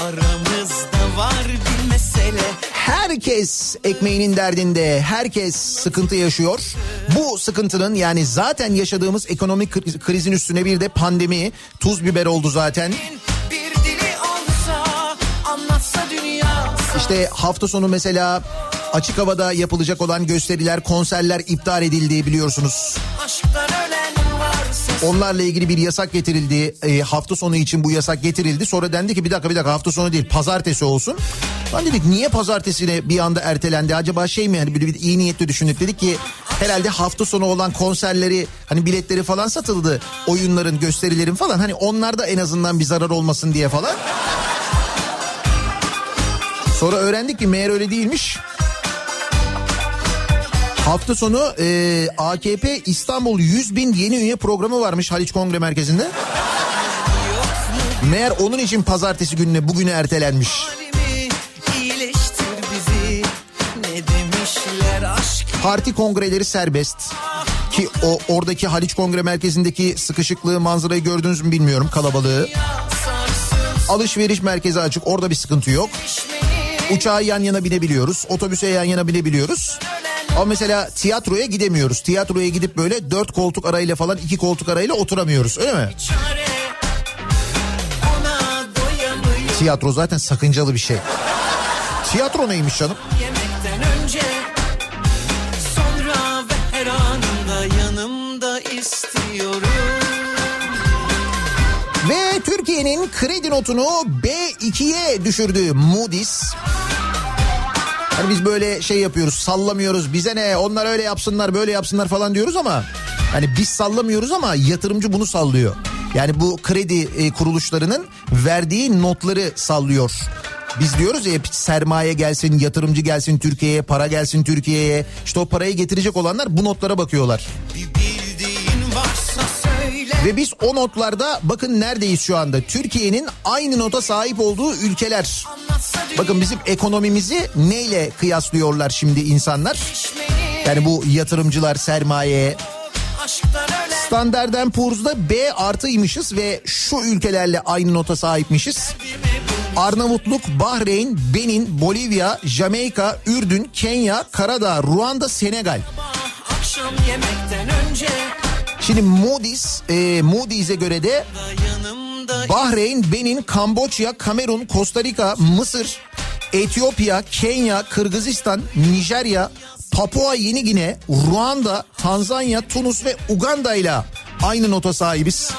Speaker 3: aramızda var bir mesele.
Speaker 1: Herkes ekmeğinin derdinde, herkes sıkıntı yaşıyor. Bu sıkıntının yani zaten yaşadığımız ekonomik kriz- krizin üstüne bir de pandemi tuz biber oldu zaten.
Speaker 3: Bir dili olsa anlatsa dünya.
Speaker 1: İşte hafta sonu mesela açık havada yapılacak olan gösteriler, konserler iptal edildi biliyorsunuz. Onlarla ilgili bir yasak getirildi. E, hafta sonu için bu yasak getirildi. Sonra dendi ki bir dakika bir dakika hafta sonu değil pazartesi olsun. Ben dedik niye pazartesine bir anda ertelendi? Acaba şey mi yani böyle bir iyi niyetli düşündük. Dedik ki herhalde hafta sonu olan konserleri hani biletleri falan satıldı. Oyunların gösterilerin falan hani onlarda en azından bir zarar olmasın diye falan. Sonra öğrendik ki meğer öyle değilmiş. Hafta sonu e, AKP İstanbul 100 bin yeni üye programı varmış Haliç Kongre Merkezi'nde. Meğer onun için pazartesi gününe bugüne ertelenmiş. Parti kongreleri serbest. Ki o oradaki Haliç Kongre Merkezi'ndeki sıkışıklığı manzarayı gördünüz mü bilmiyorum kalabalığı. Alışveriş merkezi açık orada bir sıkıntı yok. Uçağa yan yana binebiliyoruz. Otobüse yan yana binebiliyoruz. Ama mesela tiyatroya gidemiyoruz. Tiyatroya gidip böyle dört koltuk arayla falan iki koltuk arayla oturamıyoruz öyle mi? Tiyatro zaten sakıncalı bir şey. Tiyatro neymiş canım?
Speaker 3: yemekten önce. Sonra ve her anında yanımda istiyorum.
Speaker 1: Ve Türkiye'nin kredi notunu B2'ye düşürdü Moody's. Hani biz böyle şey yapıyoruz sallamıyoruz bize ne onlar öyle yapsınlar böyle yapsınlar falan diyoruz ama hani biz sallamıyoruz ama yatırımcı bunu sallıyor. Yani bu kredi e, kuruluşlarının verdiği notları sallıyor. Biz diyoruz ya sermaye gelsin, yatırımcı gelsin Türkiye'ye, para gelsin Türkiye'ye. İşte o parayı getirecek olanlar bu notlara bakıyorlar.
Speaker 3: Bir söyle.
Speaker 1: Ve biz o notlarda bakın neredeyiz şu anda. Türkiye'nin aynı nota sahip olduğu ülkeler. Bakın bizim ekonomimizi neyle kıyaslıyorlar şimdi insanlar? Yani bu yatırımcılar sermaye. Standard Poor's'da B artıymışız ve şu ülkelerle aynı nota sahipmişiz. Arnavutluk, Bahreyn, Benin, Bolivya, Jamaika, Ürdün, Kenya, Karadağ, Ruanda, Senegal.
Speaker 3: akşam yemekten önce.
Speaker 1: Şimdi Moody's, e, Moody's'e göre de Bahreyn, Benin, Kamboçya, Kamerun, Costa Rica, Mısır, Etiyopya, Kenya, Kırgızistan, Nijerya, Papua Yeni Gine, Ruanda, Tanzanya, Tunus ve Uganda ile aynı nota sahibiz.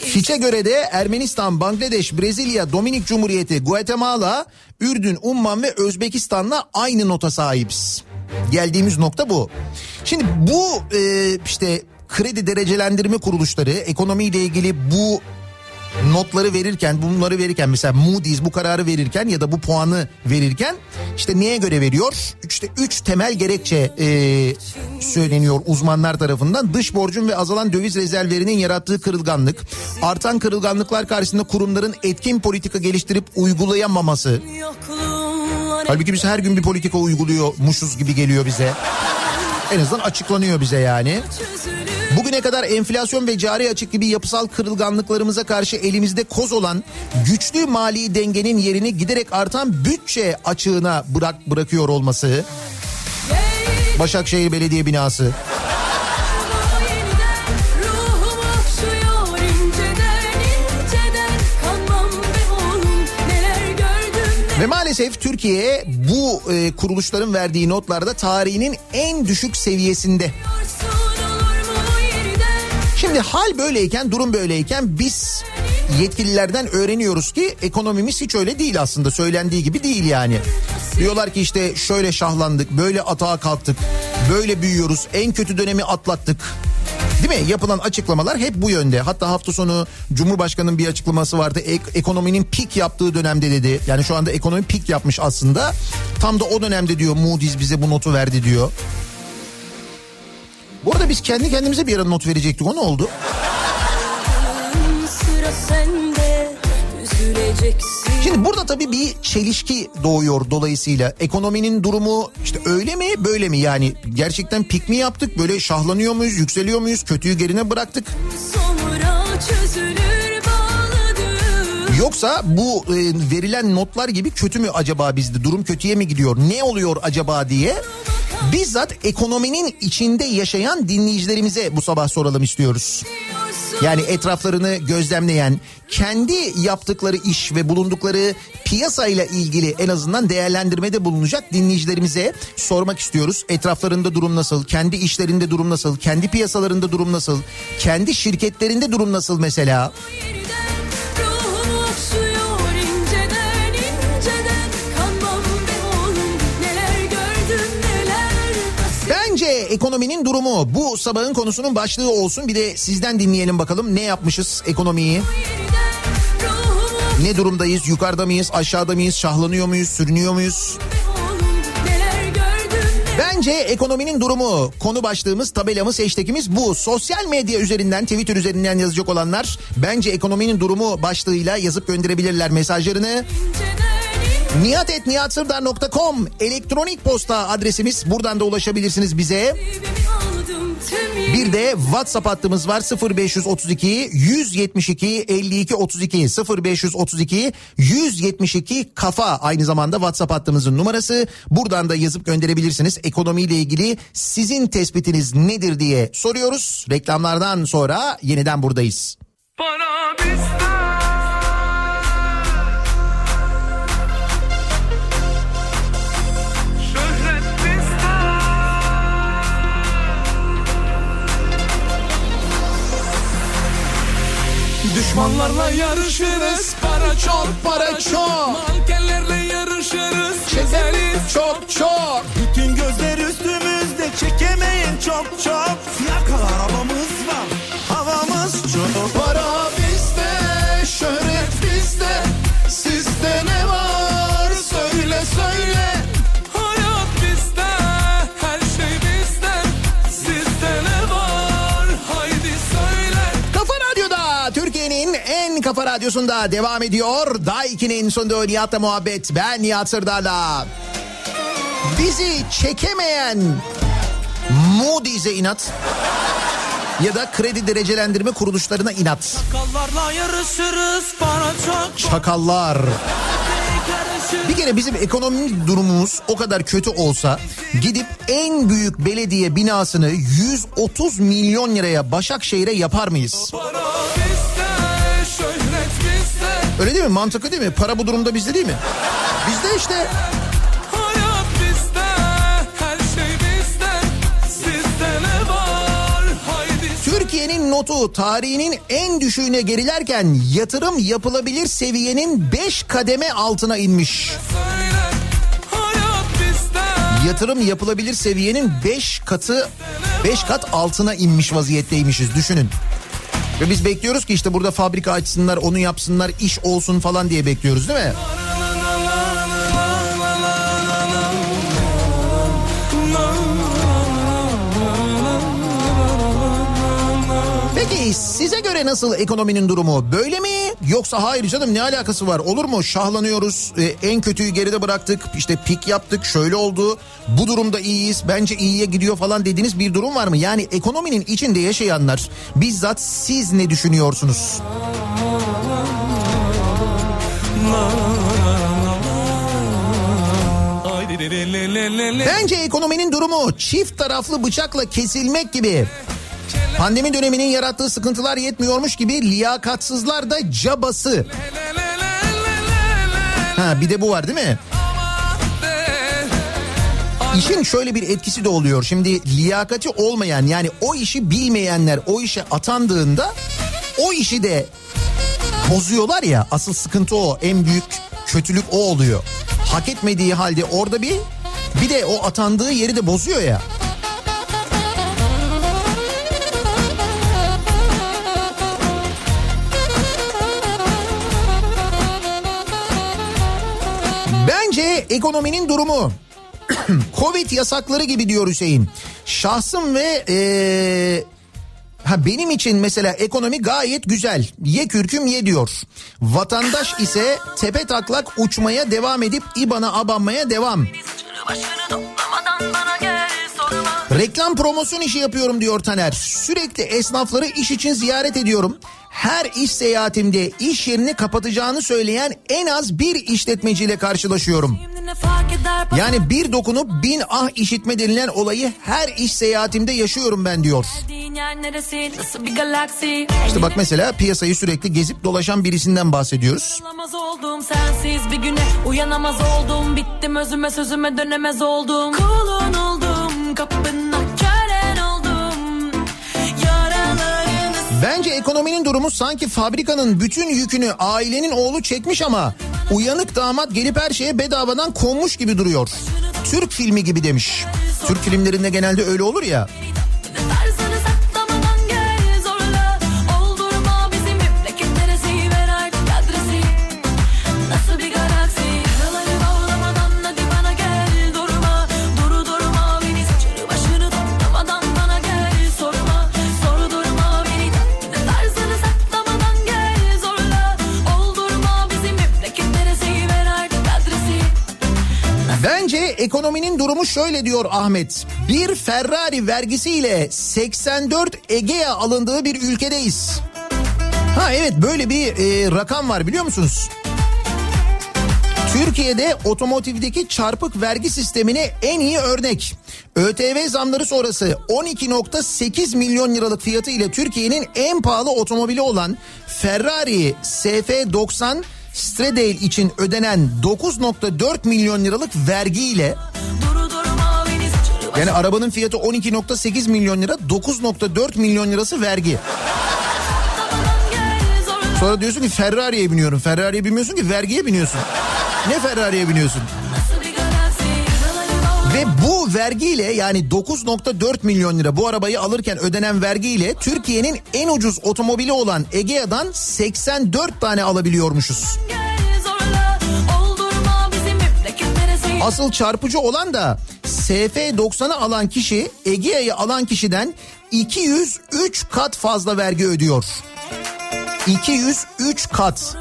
Speaker 1: Fitch'e göre de Ermenistan, Bangladeş, Brezilya, Dominik Cumhuriyeti, Guatemala, Ürdün, Umman ve Özbekistan'la aynı nota sahibiz. Geldiğimiz nokta bu. Şimdi bu e, işte kredi derecelendirme kuruluşları ekonomiyle ilgili bu notları verirken bunları verirken mesela Moody's bu kararı verirken ya da bu puanı verirken işte neye göre veriyor? İşte üç temel gerekçe e, söyleniyor uzmanlar tarafından. Dış borcun ve azalan döviz rezervlerinin yarattığı kırılganlık, artan kırılganlıklar karşısında kurumların etkin politika geliştirip uygulayamaması. Halbuki biz her gün bir politika uyguluyormuşuz gibi geliyor bize. En azından açıklanıyor bize yani. Bugüne kadar enflasyon ve cari açık gibi yapısal kırılganlıklarımıza karşı elimizde koz olan güçlü mali dengenin yerini giderek artan bütçe açığına bırak bırakıyor olması. Başakşehir Belediye binası. Ve maalesef Türkiye bu e, kuruluşların verdiği notlarda tarihinin en düşük seviyesinde. Şimdi hal böyleyken durum böyleyken biz yetkililerden öğreniyoruz ki ekonomimiz hiç öyle değil aslında söylendiği gibi değil yani. Diyorlar ki işte şöyle şahlandık böyle atağa kalktık böyle büyüyoruz en kötü dönemi atlattık. Değil mi? Yapılan açıklamalar hep bu yönde. Hatta hafta sonu Cumhurbaşkanı'nın bir açıklaması vardı. Ek- ekonominin pik yaptığı dönemde dedi. Yani şu anda ekonomi pik yapmış aslında. Tam da o dönemde diyor Moody's bize bu notu verdi diyor. Bu arada biz kendi kendimize bir ara not verecektik. O ne oldu?
Speaker 6: Sıra üzüleceksin
Speaker 1: Şimdi burada tabii bir çelişki doğuyor dolayısıyla. Ekonominin durumu işte öyle mi böyle mi? Yani gerçekten pik mi yaptık? Böyle şahlanıyor muyuz yükseliyor muyuz? Kötüyü gerine bıraktık. Yoksa bu e, verilen notlar gibi kötü mü acaba bizde? Durum kötüye mi gidiyor? Ne oluyor acaba diye bizzat ekonominin içinde yaşayan dinleyicilerimize bu sabah soralım istiyoruz. Yani etraflarını gözlemleyen, kendi yaptıkları iş ve bulundukları piyasayla ilgili en azından değerlendirmede bulunacak dinleyicilerimize sormak istiyoruz. Etraflarında durum nasıl? Kendi işlerinde durum nasıl? Kendi piyasalarında durum nasıl? Kendi şirketlerinde durum nasıl mesela?
Speaker 6: Yeniden
Speaker 1: ekonominin durumu bu sabahın konusunun başlığı olsun. Bir de sizden dinleyelim bakalım ne yapmışız ekonomiyi? Ne durumdayız? Yukarıda mıyız? Aşağıda mıyız? Şahlanıyor muyuz? Sürünüyor muyuz? Bence ekonominin durumu konu başlığımız tabelamız hashtagimiz bu. Sosyal medya üzerinden Twitter üzerinden yazacak olanlar bence ekonominin durumu başlığıyla yazıp gönderebilirler mesajlarını.
Speaker 6: inceden
Speaker 1: Nihatetnihatsırdar.com elektronik posta adresimiz buradan da ulaşabilirsiniz bize. Bir de WhatsApp hattımız var 0532 172 52 32 0532 172 kafa aynı zamanda WhatsApp hattımızın numarası. Buradan da yazıp gönderebilirsiniz. Ekonomiyle ilgili sizin tespitiniz nedir diye soruyoruz. Reklamlardan sonra yeniden buradayız.
Speaker 8: Para bizde Düşmanlarla yarışırız. Para çok para çok. Mankenlerle yarışırız. Çekeriz. Çok çok.
Speaker 9: Bütün gözler üstümüzde. Çekemeyin çok çok
Speaker 1: kafa radyosunda devam ediyor. Daiki'nin sunduğu Nihat'la muhabbet. Ben Nihat Sırdar'la. Bizi çekemeyen Moody's'e inat ya da kredi derecelendirme kuruluşlarına inat.
Speaker 9: Kallarla yarışırız para çok
Speaker 1: Çakallar. Bir kere bizim ekonomik durumumuz o kadar kötü olsa gidip en büyük belediye binasını 130 milyon liraya Başakşehir'e yapar mıyız? Öyle değil mi? Mantıklı değil mi? Para bu durumda bizde değil mi? Bizde işte.
Speaker 8: Bizde, şey bizde.
Speaker 1: Türkiye'nin notu tarihinin en düşüğüne gerilerken yatırım yapılabilir seviyenin 5 kademe altına inmiş.
Speaker 8: söyle.
Speaker 1: Yatırım yapılabilir seviyenin 5 katı 5 kat altına inmiş vaziyetteymişiz düşünün. Ve biz bekliyoruz ki işte burada fabrika açsınlar, onu yapsınlar, iş olsun falan diye bekliyoruz değil mi? Peki size göre nasıl ekonominin durumu? Böyle mi? Yoksa hayır canım ne alakası var? Olur mu? Şahlanıyoruz. e, en kötüyü geride bıraktık. işte pik yaptık. Şöyle oldu. Bu durumda iyiyiz. Bence iyiye gidiyor falan dediğiniz bir durum var mı? Yani ekonominin içinde yaşayanlar bizzat siz ne düşünüyorsunuz? Bence ekonominin durumu çift taraflı bıçakla kesilmek gibi. Pandemi döneminin yarattığı sıkıntılar yetmiyormuş gibi liyakatsızlar da cabası. Ha bir de bu var değil mi? İşin şöyle bir etkisi de oluyor. Şimdi liyakati olmayan yani o işi bilmeyenler o işe atandığında o işi de bozuyorlar ya. Asıl sıkıntı o. En büyük kötülük o oluyor. Hak etmediği halde orada bir bir de o atandığı yeri de bozuyor ya. Ekonominin durumu. Covid yasakları gibi diyor Hüseyin. Şahsım ve ee, ha benim için mesela ekonomi gayet güzel. Ye kürküm ye diyor. Vatandaş ise tepe taklak uçmaya devam edip İBAN'a abanmaya devam. Reklam promosyon işi yapıyorum diyor Taner. Sürekli esnafları iş için ziyaret ediyorum. Her iş seyahatimde iş yerini kapatacağını söyleyen en az bir işletmeciyle karşılaşıyorum. Yani bir dokunup bin ah işitme denilen olayı her iş seyahatimde yaşıyorum ben diyor. İşte bak mesela piyasayı sürekli gezip dolaşan birisinden bahsediyoruz.
Speaker 6: Oldum sensiz bir güne uyanamaz oldum bittim özüme sözüme dönemez oldum kulun oldum
Speaker 1: Bence ekonominin durumu sanki fabrikanın bütün yükünü ailenin oğlu çekmiş ama uyanık damat gelip her şeye bedavadan konmuş gibi duruyor. Türk filmi gibi demiş. Türk filmlerinde genelde öyle olur ya. Durumu şöyle diyor Ahmet. Bir Ferrari vergisiyle 84 Egea alındığı bir ülkedeyiz. Ha evet böyle bir e, rakam var biliyor musunuz? Türkiye'de otomotivdeki çarpık vergi sistemine en iyi örnek. ÖTV zamları sonrası 12.8 milyon liralık fiyatı ile Türkiye'nin en pahalı otomobili olan Ferrari SF90 Stradale için ödenen 9.4 milyon liralık vergiyle yani arabanın fiyatı 12.8 milyon lira 9.4 milyon lirası vergi. Sonra diyorsun ki Ferrari'ye biniyorum. Ferrari'ye binmiyorsun ki vergiye biniyorsun. Ne Ferrari'ye biniyorsun? Ve bu vergiyle yani 9.4 milyon lira bu arabayı alırken ödenen vergiyle Türkiye'nin en ucuz otomobili olan Egea'dan 84 tane alabiliyormuşuz. Asıl çarpıcı olan da SF90'ı alan kişi Egea'yı alan kişiden 203 kat fazla vergi ödüyor. 203 kat.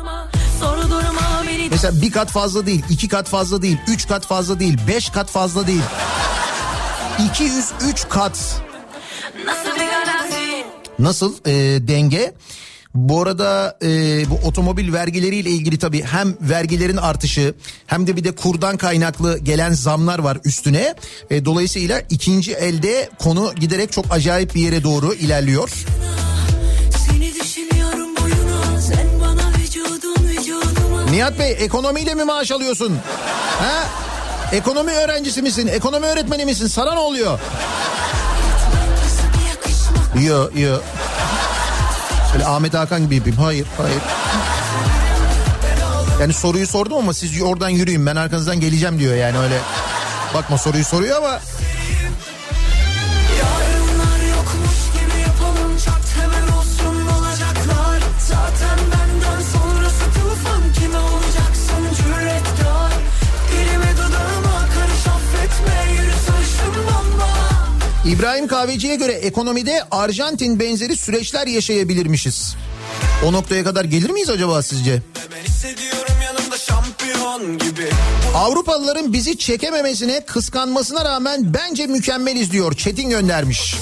Speaker 1: Mesela bir kat fazla değil, iki kat fazla değil, üç kat fazla değil, beş kat fazla değil. 203 kat.
Speaker 6: Nasıl
Speaker 1: e, denge? Bu arada e, bu otomobil vergileriyle ilgili tabii hem vergilerin artışı hem de bir de kurdan kaynaklı gelen zamlar var üstüne. E, dolayısıyla ikinci elde konu giderek çok acayip bir yere doğru ilerliyor. Nihat Bey ekonomiyle mi maaş alıyorsun? Ha? Ekonomi öğrencisi misin? Ekonomi öğretmeni misin? Sana ne oluyor? Yo yo. Böyle Ahmet Hakan gibi yapayım. Hayır hayır. Yani soruyu sordum ama siz oradan yürüyün ben arkanızdan geleceğim diyor yani öyle. Bakma soruyu soruyor ama İbrahim Kahveci'ye göre ekonomide Arjantin benzeri süreçler yaşayabilirmişiz. O noktaya kadar gelir miyiz acaba sizce? Avrupalıların bizi çekememesine, kıskanmasına rağmen bence mükemmeliz diyor. Çetin göndermiş.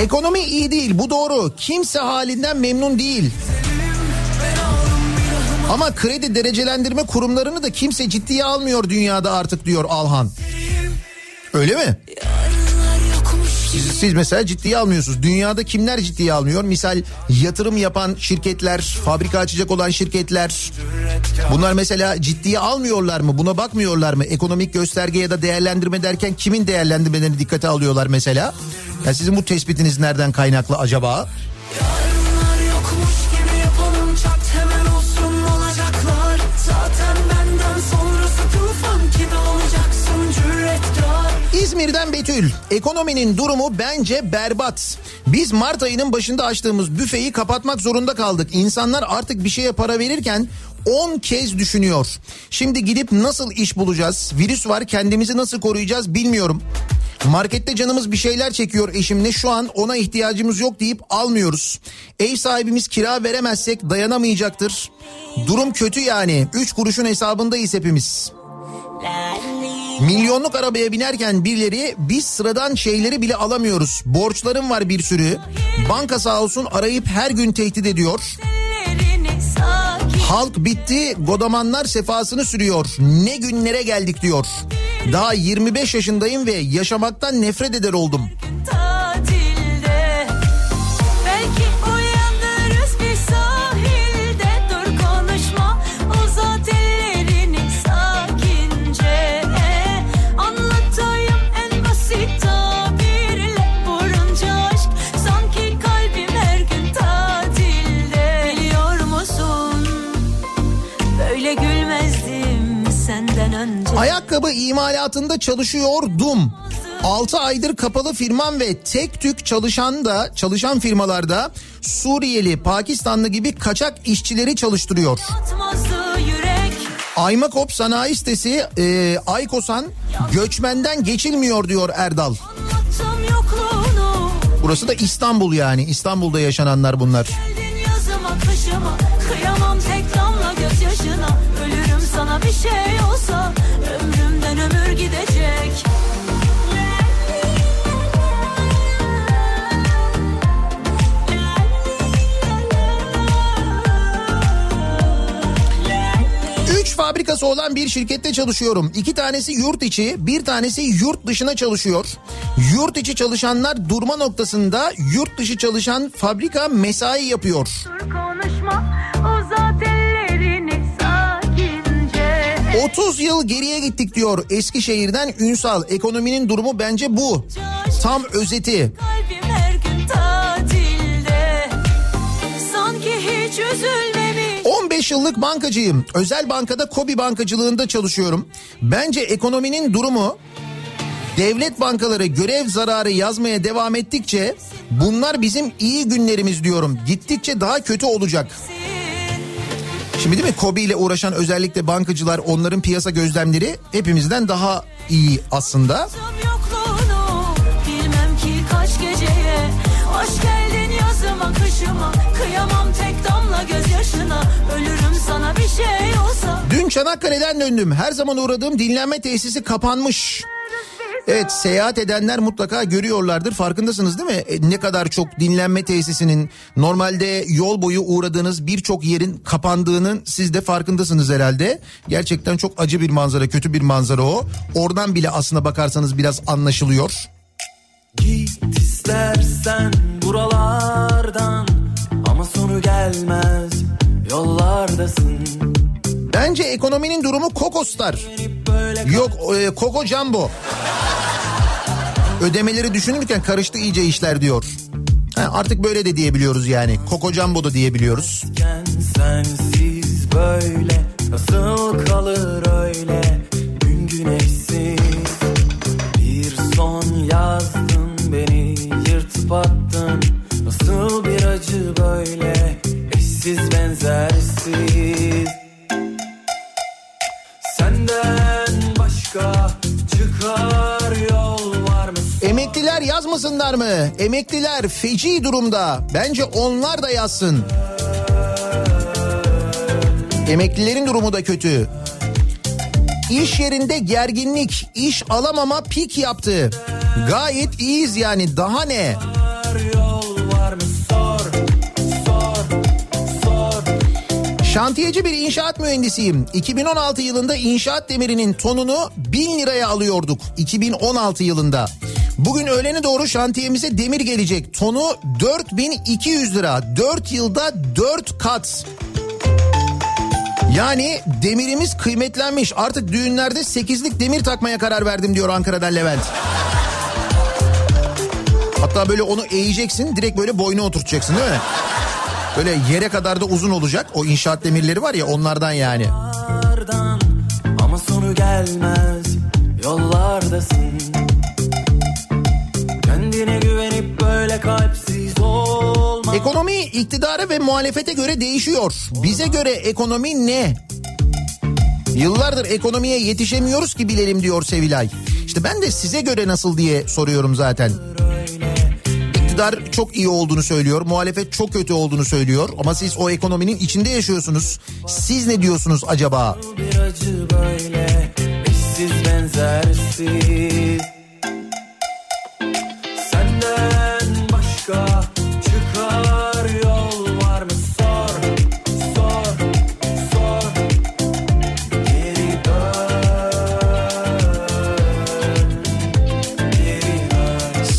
Speaker 1: Ekonomi iyi değil bu doğru. Kimse halinden memnun değil. Ama kredi derecelendirme kurumlarını da kimse ciddiye almıyor dünyada artık diyor Alhan. Öyle mi? Siz, siz mesela ciddiye almıyorsunuz. Dünyada kimler ciddiye almıyor? Misal yatırım yapan şirketler, fabrika açacak olan şirketler. Bunlar mesela ciddiye almıyorlar mı? Buna bakmıyorlar mı? Ekonomik gösterge ya da değerlendirme derken kimin değerlendirmelerini dikkate alıyorlar mesela? Ya sizin bu tespitiniz nereden kaynaklı acaba?
Speaker 6: Yarınlar
Speaker 1: İzmir'den Betül. Ekonominin durumu bence berbat. Biz Mart ayının başında açtığımız büfeyi kapatmak zorunda kaldık. İnsanlar artık bir şeye para verirken 10 kez düşünüyor. Şimdi gidip nasıl iş bulacağız? Virüs var kendimizi nasıl koruyacağız bilmiyorum. Markette canımız bir şeyler çekiyor eşimle şu an ona ihtiyacımız yok deyip almıyoruz. Ev sahibimiz kira veremezsek dayanamayacaktır. Durum kötü yani. 3 kuruşun hesabındayız hepimiz. Milyonluk arabaya binerken birileri biz sıradan şeyleri bile alamıyoruz. Borçlarım var bir sürü. Banka sağ olsun arayıp her gün tehdit ediyor. Halk bitti, godamanlar sefasını sürüyor. Ne günlere geldik diyor. Daha 25 yaşındayım ve yaşamaktan nefret eder oldum. Ayakkabı imalatında çalışıyordum. 6 aydır kapalı firmam ve tek tük çalışan da çalışan firmalarda Suriyeli, Pakistanlı gibi kaçak işçileri çalıştırıyor. Aymakop sanayi sitesi e, Aykosan göçmenden geçilmiyor diyor Erdal. Burası da İstanbul yani İstanbul'da yaşananlar bunlar.
Speaker 4: Geldin yazıma kışıma Kıyamam tek damla gözyaşına sana bir şey olsa Ömrümden ömür gidecek
Speaker 1: Üç fabrikası olan bir şirkette çalışıyorum. İki tanesi yurt içi, bir tanesi yurt dışına çalışıyor. Yurt içi çalışanlar durma noktasında, yurt dışı çalışan fabrika mesai yapıyor.
Speaker 4: Dur konuşma
Speaker 1: 30 yıl geriye gittik diyor Eskişehir'den Ünsal. Ekonominin durumu bence bu. Tam özeti.
Speaker 4: Tatilde Sanki hiç üzülmemiş
Speaker 1: 15 yıllık bankacıyım. Özel bankada Kobi bankacılığında çalışıyorum. Bence ekonominin durumu devlet bankaları görev zararı yazmaya devam ettikçe bunlar bizim iyi günlerimiz diyorum. Gittikçe daha kötü olacak. Şimdi değil mi Kobi ile uğraşan özellikle bankacılar onların piyasa gözlemleri hepimizden daha iyi aslında.
Speaker 4: Hoş geldin yazıma kışıma Kıyamam tek damla gözyaşına Ölürüm sana bir şey olsa
Speaker 1: Dün Çanakkale'den döndüm. Her zaman uğradığım dinlenme tesisi kapanmış. Evet seyahat edenler mutlaka görüyorlardır farkındasınız değil mi? E, ne kadar çok dinlenme tesisinin normalde yol boyu uğradığınız birçok yerin kapandığının siz de farkındasınız herhalde. Gerçekten çok acı bir manzara kötü bir manzara o. Oradan bile aslına bakarsanız biraz anlaşılıyor.
Speaker 5: Git istersen buralardan Ama sonu gelmez yollardasın
Speaker 1: Bence ekonominin durumu Kokoslar. Yok e, Koko Jumbo. Ödemeleri düşünürken karıştı iyice işler diyor. Ha, artık böyle de diyebiliyoruz yani. Koko Jumbo da diyebiliyoruz.
Speaker 5: Sen sensiz böyle Nasıl kalır öyle
Speaker 1: yazmasınlar mı? Emekliler feci durumda. Bence onlar da yazsın. Emeklilerin durumu da kötü. İş yerinde gerginlik, iş alamama pik yaptı. Gayet iyiyiz yani daha ne? Şantiyeci bir inşaat mühendisiyim. 2016 yılında inşaat demirinin tonunu 1000 liraya alıyorduk. 2016 yılında. Bugün öğlene doğru şantiyemize demir gelecek. Tonu 4200 lira. 4 yılda 4 kat. Yani demirimiz kıymetlenmiş. Artık düğünlerde 8'lik demir takmaya karar verdim diyor Ankara'dan Levent. Hatta böyle onu eğeceksin direkt böyle boyuna oturtacaksın değil mi? Böyle yere kadar da uzun olacak. O inşaat demirleri var ya onlardan yani.
Speaker 5: Ama sonu gelmez yollardasın
Speaker 1: Ekonomi iktidara ve muhalefete göre değişiyor. Bize göre ekonomi ne? Yıllardır ekonomiye yetişemiyoruz ki bilelim diyor Sevilay. İşte ben de size göre nasıl diye soruyorum zaten. İktidar çok iyi olduğunu söylüyor, muhalefet çok kötü olduğunu söylüyor ama siz o ekonominin içinde yaşıyorsunuz. Siz ne diyorsunuz acaba?
Speaker 10: Bir acı böyle eşsiz benzersiz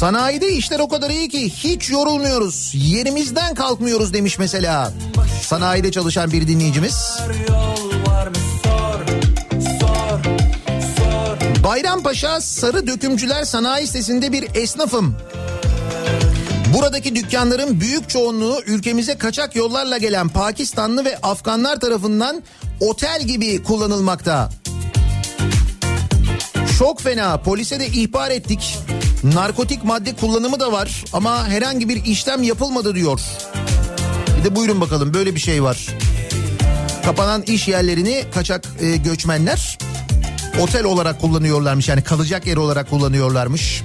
Speaker 1: Sanayide işler o kadar iyi ki hiç yorulmuyoruz. Yerimizden kalkmıyoruz demiş mesela. Sanayide çalışan bir dinleyicimiz. Bayrampaşa Sarı Dökümcüler Sanayi Sitesi'nde bir esnafım. Buradaki dükkanların büyük çoğunluğu ülkemize kaçak yollarla gelen Pakistanlı ve Afganlar tarafından otel gibi kullanılmakta. Çok fena polise de ihbar ettik. Narkotik madde kullanımı da var ama herhangi bir işlem yapılmadı diyor. Bir de buyurun bakalım böyle bir şey var. Kapanan iş yerlerini kaçak e, göçmenler otel olarak kullanıyorlarmış yani kalacak yer olarak kullanıyorlarmış.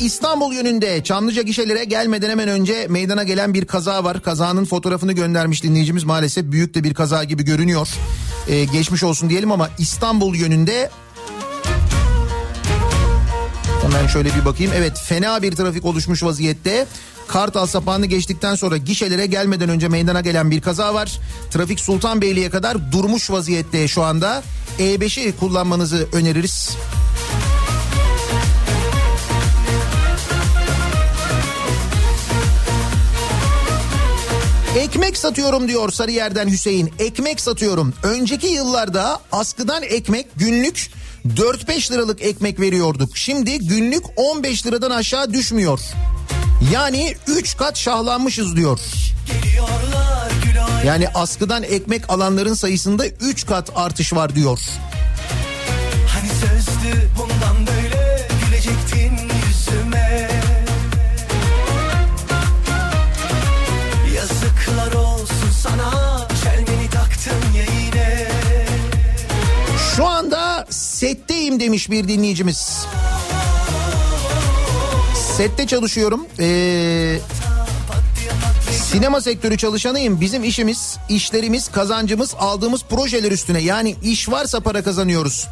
Speaker 1: İstanbul yönünde Çamlıca gişelere gelmeden hemen önce meydana gelen bir kaza var. Kazanın fotoğrafını göndermiş dinleyicimiz maalesef büyük de bir kaza gibi görünüyor. Ee, geçmiş olsun diyelim ama İstanbul yönünde Hemen şöyle bir bakayım. Evet fena bir trafik oluşmuş vaziyette. Kartal sapağını geçtikten sonra gişelere gelmeden önce meydana gelen bir kaza var. Trafik Sultanbeyli'ye kadar durmuş vaziyette şu anda. E5'i kullanmanızı öneririz. Ekmek satıyorum diyor Sarıyer'den Hüseyin. Ekmek satıyorum. Önceki yıllarda askıdan ekmek günlük 4-5 liralık ekmek veriyorduk. Şimdi günlük 15 liradan aşağı düşmüyor. Yani 3 kat şahlanmışız diyor. Yani askıdan ekmek alanların sayısında 3 kat artış var diyor. Setteyim demiş bir dinleyicimiz. Sette çalışıyorum. Ee, sinema sektörü çalışanıyım. Bizim işimiz, işlerimiz, kazancımız aldığımız projeler üstüne. Yani iş varsa para kazanıyoruz.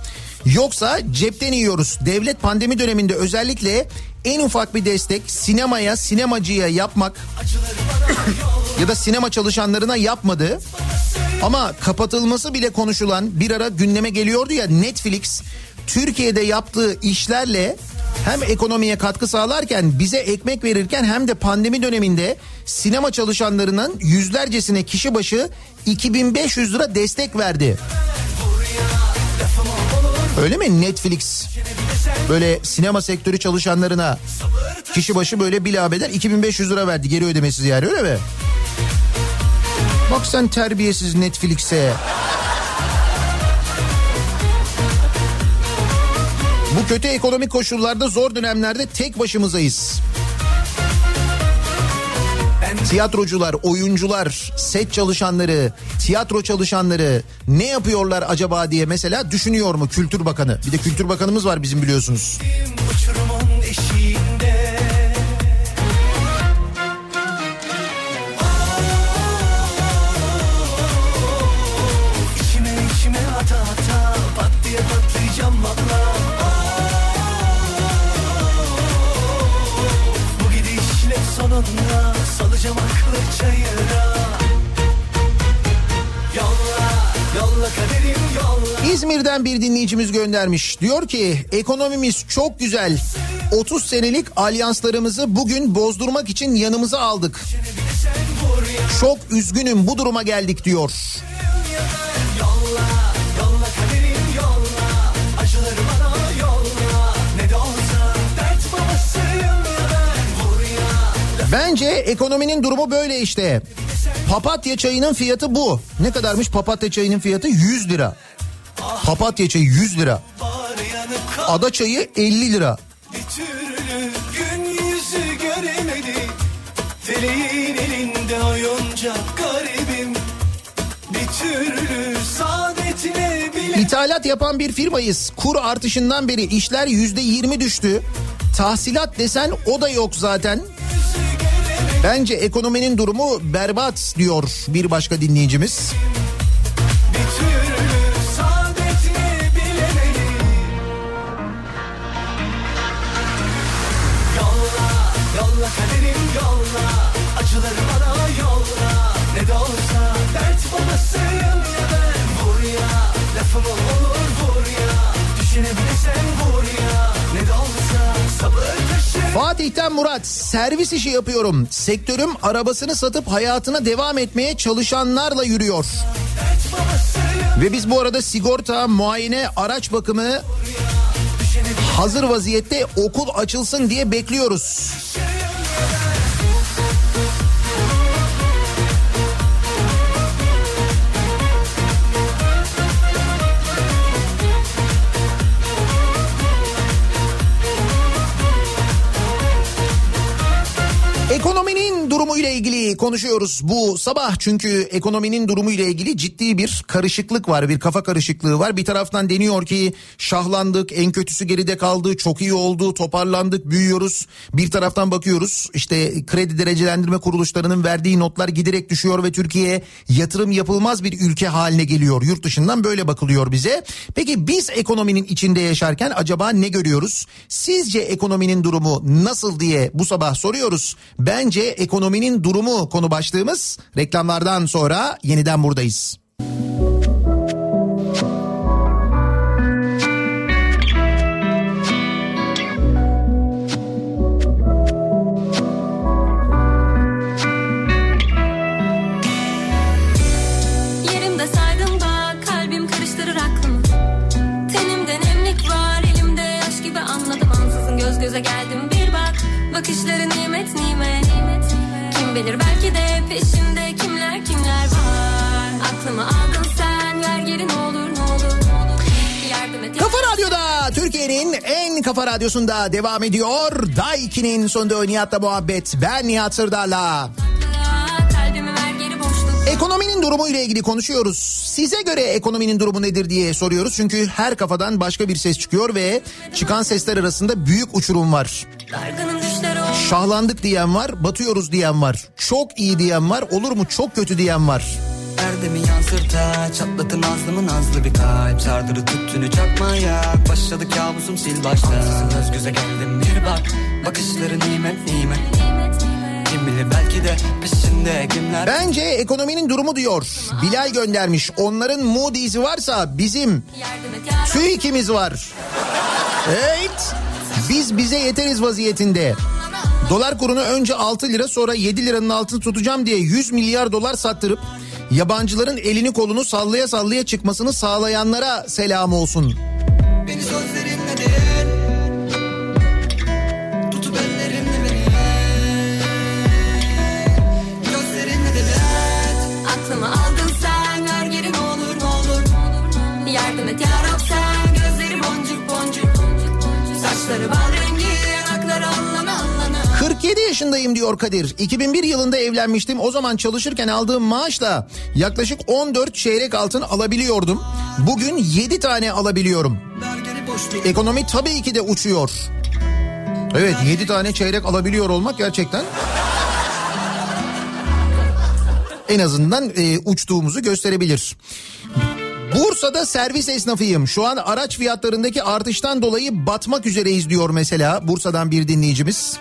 Speaker 1: Yoksa cepten yiyoruz. Devlet pandemi döneminde özellikle en ufak bir destek sinemaya, sinemacıya yapmak ya da sinema çalışanlarına yapmadı. Ama kapatılması bile konuşulan bir ara gündeme geliyordu ya Netflix Türkiye'de yaptığı işlerle hem ekonomiye katkı sağlarken bize ekmek verirken hem de pandemi döneminde sinema çalışanlarının yüzlercesine kişi başı 2500 lira destek verdi. Öyle mi Netflix böyle sinema sektörü çalışanlarına kişi başı böyle bilabeder 2500 lira verdi geri ödemesiz yani öyle mi? Bak sen terbiyesiz Netflix'e. Bu kötü ekonomik koşullarda zor dönemlerde tek başımızayız. Tiyatrocular, oyuncular, set çalışanları, tiyatro çalışanları ne yapıyorlar acaba diye mesela düşünüyor mu Kültür Bakanı? Bir de Kültür Bakanımız var bizim biliyorsunuz.
Speaker 3: Uçurumun Salacağım aklı çayıra
Speaker 1: İzmir'den bir dinleyicimiz göndermiş. Diyor ki ekonomimiz çok güzel. 30 senelik alyanslarımızı bugün bozdurmak için yanımıza aldık. Çok üzgünüm bu duruma geldik diyor. Bence ekonominin durumu böyle işte. Papatya çayının fiyatı bu. Ne kadarmış papatya çayının fiyatı? 100 lira. Papatya çayı 100 lira. Ada çayı 50 lira.
Speaker 3: Feleğin elinde oyuncak garibim Bir türlü saadetine bile
Speaker 1: İthalat yapan bir firmayız. Kur artışından beri işler yüzde yirmi düştü. Tahsilat desen o da yok zaten. Bence ekonominin durumu berbat diyor bir başka dinleyicimiz. Fatih'ten Murat servis işi yapıyorum. Sektörüm arabasını satıp hayatına devam etmeye çalışanlarla yürüyor. Ve biz bu arada sigorta, muayene, araç bakımı hazır vaziyette okul açılsın diye bekliyoruz. İlgili konuşuyoruz bu sabah çünkü ekonominin durumu ile ilgili ciddi bir karışıklık var, bir kafa karışıklığı var. Bir taraftan deniyor ki şahlandık, en kötüsü geride kaldı, çok iyi oldu, toparlandık, büyüyoruz. Bir taraftan bakıyoruz işte kredi derecelendirme kuruluşlarının verdiği notlar giderek düşüyor ve Türkiye yatırım yapılmaz bir ülke haline geliyor. Yurt dışından böyle bakılıyor bize. Peki biz ekonominin içinde yaşarken acaba ne görüyoruz? Sizce ekonominin durumu nasıl diye bu sabah soruyoruz. Bence ekonominin durumu konu başlığımız. Reklamlardan sonra yeniden buradayız.
Speaker 6: Göze geldim bir bak Bakışları nimet nimet Kim bilir belki de peşinde kimler kimler var Aklımı aldın sen ver geri ne olur ne
Speaker 1: Kafa Radyo'da Türkiye'nin en kafa radyosunda devam ediyor. Daiki'nin sonunda Nihat'la muhabbet. Ben Nihat Sırdar'la. Ekonominin durumu ile ilgili konuşuyoruz. Size göre ekonominin durumu nedir diye soruyoruz. Çünkü her kafadan başka bir ses çıkıyor ve çıkan sesler arasında büyük uçurum var.
Speaker 6: Olmuş
Speaker 1: Şahlandık diyen var, batıyoruz diyen var. Çok iyi diyen var, olur mu çok kötü diyen var.
Speaker 11: Erdemi yansırta çatlatın nazlımı nazlı bir kalp Sardırı tüttünü çakmaya başladı kabusum sil baştan Ansızın göz göze geldim bir bak Bakışları nimet nimet Kim bilir belki de peşinde kimler
Speaker 1: Bence ekonominin durumu diyor. Bilal göndermiş. Onların Moody's'i varsa bizim TÜİK'imiz var. Evet. Biz bize yeteriz vaziyetinde. Dolar kurunu önce 6 lira sonra 7 liranın altını tutacağım diye 100 milyar dolar sattırıp yabancıların elini kolunu sallaya sallaya çıkmasını sağlayanlara selam olsun. Yaşındayım diyor Kadir. 2001 yılında evlenmiştim. O zaman çalışırken aldığım maaşla yaklaşık 14 çeyrek altın alabiliyordum. Bugün 7 tane alabiliyorum. Ekonomi tabii ki de uçuyor. Evet 7 tane çeyrek alabiliyor olmak gerçekten en azından e, uçtuğumuzu gösterebilir. Bursa'da servis esnafıyım. Şu an araç fiyatlarındaki artıştan dolayı batmak üzereyiz diyor mesela Bursa'dan bir dinleyicimiz.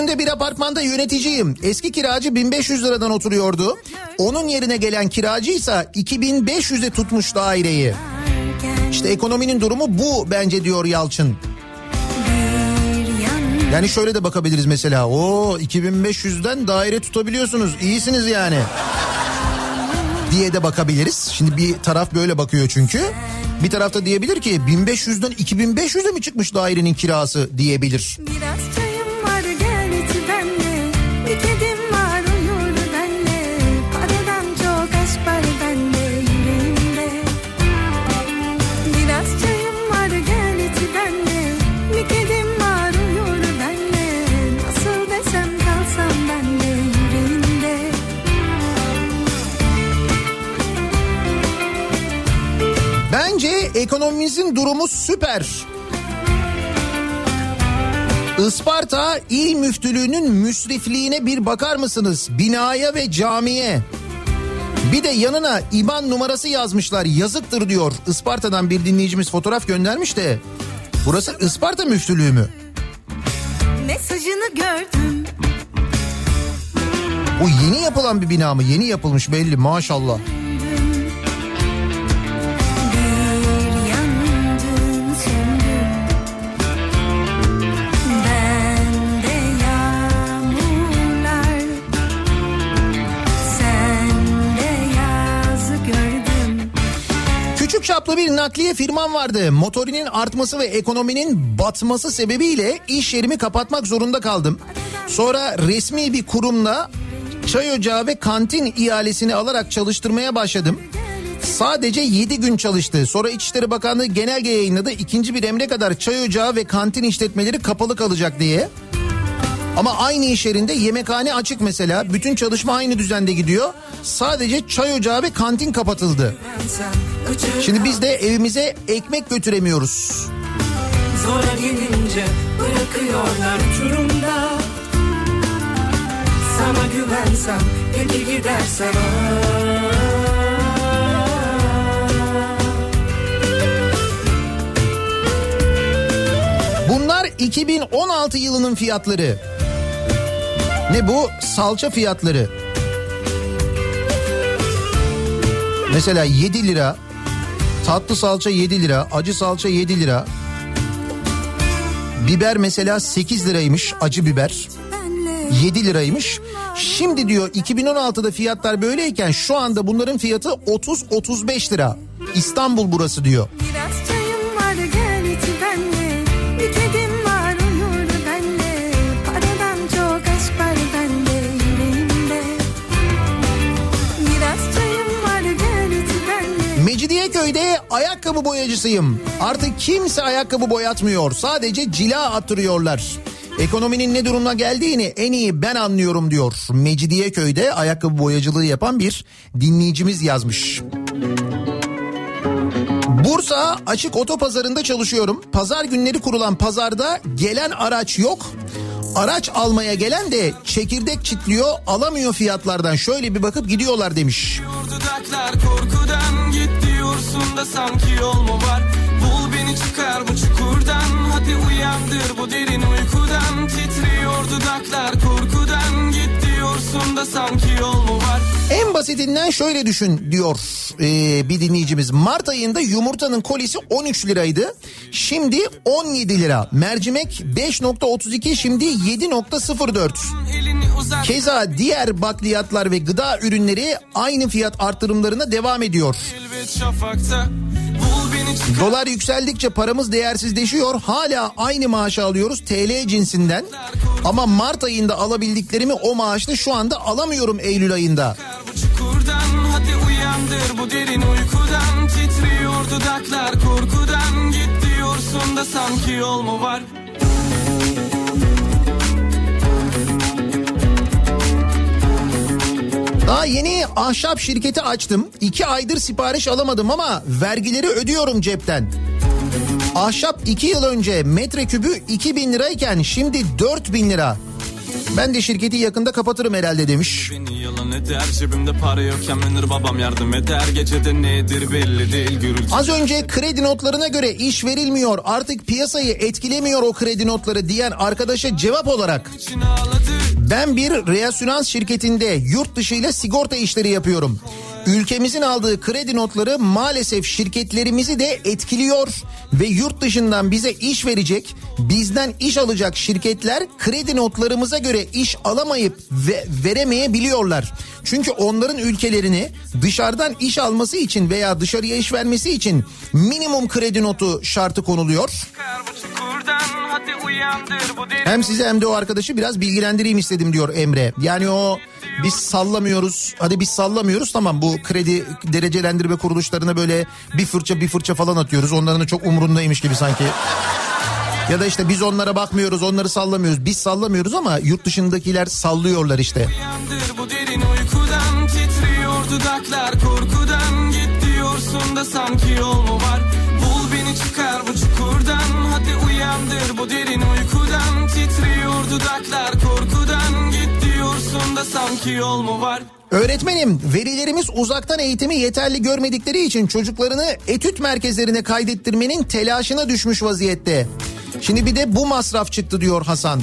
Speaker 1: Beylikdüzü'nde bir apartmanda yöneticiyim. Eski kiracı 1500 liradan oturuyordu. Onun yerine gelen kiracıysa 2500'e tutmuş daireyi. İşte ekonominin durumu bu bence diyor Yalçın. Yani şöyle de bakabiliriz mesela. O 2500'den daire tutabiliyorsunuz. İyisiniz yani. diye de bakabiliriz. Şimdi bir taraf böyle bakıyor çünkü. Bir tarafta diyebilir ki 1500'den 2500'e mi çıkmış dairenin kirası diyebilir.
Speaker 6: Biraz
Speaker 1: ekonomimizin durumu süper. Isparta İl Müftülüğü'nün müsrifliğine bir bakar mısınız? Binaya ve camiye. Bir de yanına IBAN numarası yazmışlar. Yazıktır diyor. Isparta'dan bir dinleyicimiz fotoğraf göndermiş de. Burası Isparta Müftülüğü mü?
Speaker 6: Mesajını gördüm
Speaker 1: Bu yeni yapılan bir bina mı? Yeni yapılmış belli maşallah. Çaplı bir nakliye firmam vardı. Motorinin artması ve ekonominin batması sebebiyle iş yerimi kapatmak zorunda kaldım. Sonra resmi bir kurumla çay ocağı ve kantin ihalesini alarak çalıştırmaya başladım. Sadece 7 gün çalıştı. Sonra İçişleri Bakanlığı genelge yayınladı. İkinci bir emre kadar çay ocağı ve kantin işletmeleri kapalı kalacak diye. Ama aynı iş yerinde yemekhane açık mesela. Bütün çalışma aynı düzende gidiyor. Sadece çay ocağı ve kantin kapatıldı. Şimdi biz de evimize ekmek götüremiyoruz.
Speaker 10: Zora gelince bırakıyorlar uçurumda Sana güvensem peki gidersen
Speaker 1: Bunlar 2016 yılının fiyatları. Ne bu? Salça fiyatları. Mesela 7 lira. Tatlı salça 7 lira. Acı salça 7 lira. Biber mesela 8 liraymış acı biber. 7 liraymış. Şimdi diyor 2016'da fiyatlar böyleyken şu anda bunların fiyatı 30-35 lira. İstanbul burası diyor. Mecidiyeköy'de ayakkabı boyacısıyım. Artık kimse ayakkabı boyatmıyor. Sadece cila attırıyorlar. Ekonominin ne durumuna geldiğini en iyi ben anlıyorum diyor. Mecidiyeköy'de ayakkabı boyacılığı yapan bir dinleyicimiz yazmış. Bursa açık otopazarında çalışıyorum. Pazar günleri kurulan pazarda gelen araç yok. Araç almaya gelen de çekirdek çitliyor alamıyor fiyatlardan şöyle bir bakıp gidiyorlar demiş.
Speaker 8: Dudaklar korkudan git diyorsun da sanki yol mu var? Bul beni çıkar bu çukurdan. Hadi uyandır bu derin uykudan. Titriyor dudaklar korkudan. Git diyorsun da sanki yol mu var?
Speaker 1: En basitinden şöyle düşün diyor ee, bir dinleyicimiz. Mart ayında yumurtanın kolisi 13 liraydı. Şimdi 17 lira. Mercimek 5.32 şimdi 7.04.
Speaker 8: Elini uzat
Speaker 1: Keza diğer bakliyatlar ve gıda ürünleri aynı fiyat artırımlarına devam ediyor.
Speaker 8: elbet şafakta
Speaker 1: Dolar yükseldikçe paramız değersizleşiyor. Hala aynı maaşı alıyoruz TL cinsinden. Ama Mart ayında alabildiklerimi o maaşla şu anda alamıyorum Eylül ayında.
Speaker 8: hadi uyandır bu derin uykudan titriyor dudaklar korkudan git da sanki yol mu var?
Speaker 1: Daha yeni ahşap şirketi açtım. İki aydır sipariş alamadım ama vergileri ödüyorum cepten. Ahşap iki yıl önce metrekübü 2000 lirayken şimdi 4000 lira. Ben de şirketi yakında kapatırım herhalde demiş.
Speaker 8: Beni yalan eder cebimde para yokken menir babam yardım eder Gecede nedir belli değil gürültü
Speaker 1: Az önce kredi notlarına göre iş verilmiyor artık piyasayı etkilemiyor o kredi notları diyen arkadaşa cevap olarak ben bir reasürans şirketinde yurt dışı ile sigorta işleri yapıyorum. Ülkemizin aldığı kredi notları maalesef şirketlerimizi de etkiliyor ve yurt dışından bize iş verecek, bizden iş alacak şirketler kredi notlarımıza göre iş alamayıp ve veremeyebiliyorlar. Çünkü onların ülkelerini dışarıdan iş alması için veya dışarıya iş vermesi için minimum kredi notu şartı konuluyor. Hem size hem de o arkadaşı biraz bilgilendireyim istedim diyor Emre. Yani o biz sallamıyoruz. Hadi biz sallamıyoruz tamam bu kredi derecelendirme kuruluşlarına böyle bir fırça bir fırça falan atıyoruz. Onların da çok umurundaymış gibi sanki. Ya da işte biz onlara bakmıyoruz, onları sallamıyoruz. Biz sallamıyoruz ama yurt dışındakiler sallıyorlar işte.
Speaker 8: Uyandır bu derin uykudan Titriyor dudaklar korkudan Git diyorsun da sanki yol mu var Bul beni çıkar bu çukurdan uyandır bu derin uykudan Titriyor dudaklar korkudan Git da sanki yol mu var
Speaker 1: Öğretmenim velilerimiz uzaktan eğitimi yeterli görmedikleri için çocuklarını etüt merkezlerine kaydettirmenin telaşına düşmüş vaziyette. Şimdi bir de bu masraf çıktı diyor Hasan.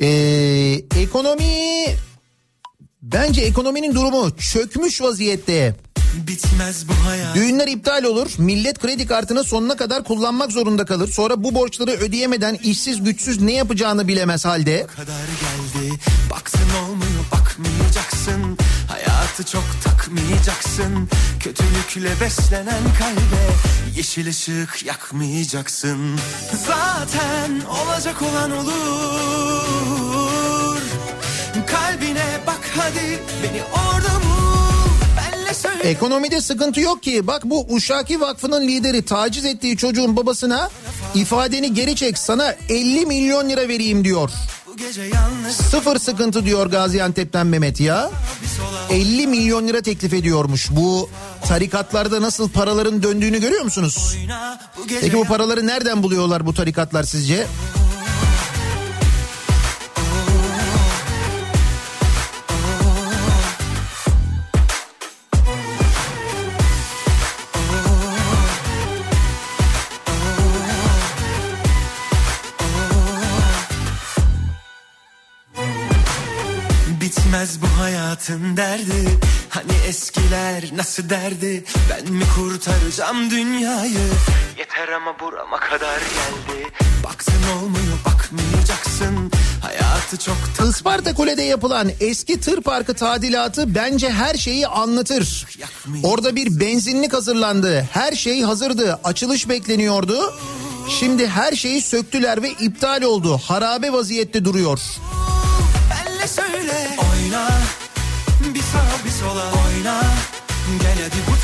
Speaker 1: Ee, ekonomi bence ekonominin durumu çökmüş vaziyette.
Speaker 3: Bitmez bu hayat.
Speaker 1: Düğünler iptal olur. Millet kredi kartını sonuna kadar kullanmak zorunda kalır. Sonra bu borçları ödeyemeden işsiz güçsüz ne yapacağını bilemez halde.
Speaker 3: kadar geldi Baktın olmuyor bakmayacaksın Hayatı çok takmayacaksın Kötülükle beslenen kalbe Yeşil ışık yakmayacaksın Zaten olacak olan olur hadi beni orada bul Benle söyle
Speaker 1: Ekonomide sıkıntı yok ki. Bak bu Uşaki Vakfı'nın lideri taciz ettiği çocuğun babasına ifadeni geri çek sana 50 milyon lira vereyim diyor. Sıfır sıkıntı diyor Gaziantep'ten Mehmet ya. 50 milyon lira teklif ediyormuş. Bu tarikatlarda nasıl paraların döndüğünü görüyor musunuz?
Speaker 3: oyna
Speaker 1: Peki bu paraları nereden buluyorlar bu tarikatlar sizce?
Speaker 3: Bitmez hayatın derdi Hani eskiler nasıl derdi Ben mi kurtaracağım dünyayı Yeter ama burama kadar geldi Baktın olmuyor bakmayacaksın Hayatı çok tak
Speaker 1: Isparta Kule'de yapılan eski tır parkı tadilatı bence her şeyi anlatır. Orada bir benzinlik hazırlandı. Her şey hazırdı. Açılış bekleniyordu. Şimdi her şeyi söktüler ve iptal oldu. Harabe vaziyette duruyor.
Speaker 3: benle söyle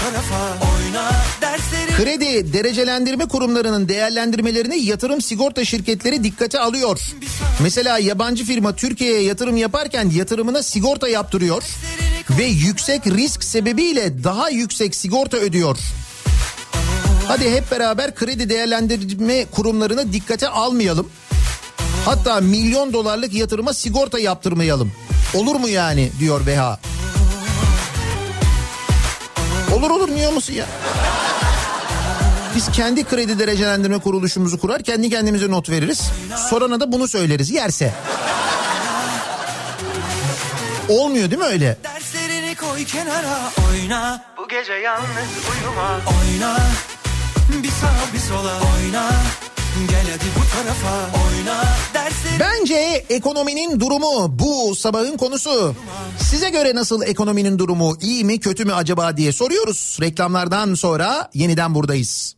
Speaker 3: tarafa oyna Dersleri
Speaker 1: Kredi derecelendirme kurumlarının değerlendirmelerini yatırım sigorta şirketleri dikkate alıyor. Mesela yabancı firma Türkiye'ye yatırım yaparken yatırımına sigorta yaptırıyor ve yüksek risk sebebiyle daha yüksek sigorta ödüyor. Hadi hep beraber kredi değerlendirme kurumlarını dikkate almayalım. Hatta milyon dolarlık yatırıma sigorta yaptırmayalım. Olur mu yani diyor Beha. Olur olur niye olmasın ya? Biz kendi kredi derecelendirme kuruluşumuzu kurar, kendi kendimize not veririz. Sorana da bunu söyleriz yerse. Olmuyor değil mi öyle?
Speaker 3: Derslerini koy kenara oyna Bu gece yalnız uyuma Oyna bir sağa bir sola oyna Gel hadi bu tarafa oyna Dersleri
Speaker 1: Bence ekonominin durumu bu sabahın konusu. Size göre nasıl ekonominin durumu iyi mi kötü mü acaba diye soruyoruz. Reklamlardan sonra yeniden buradayız.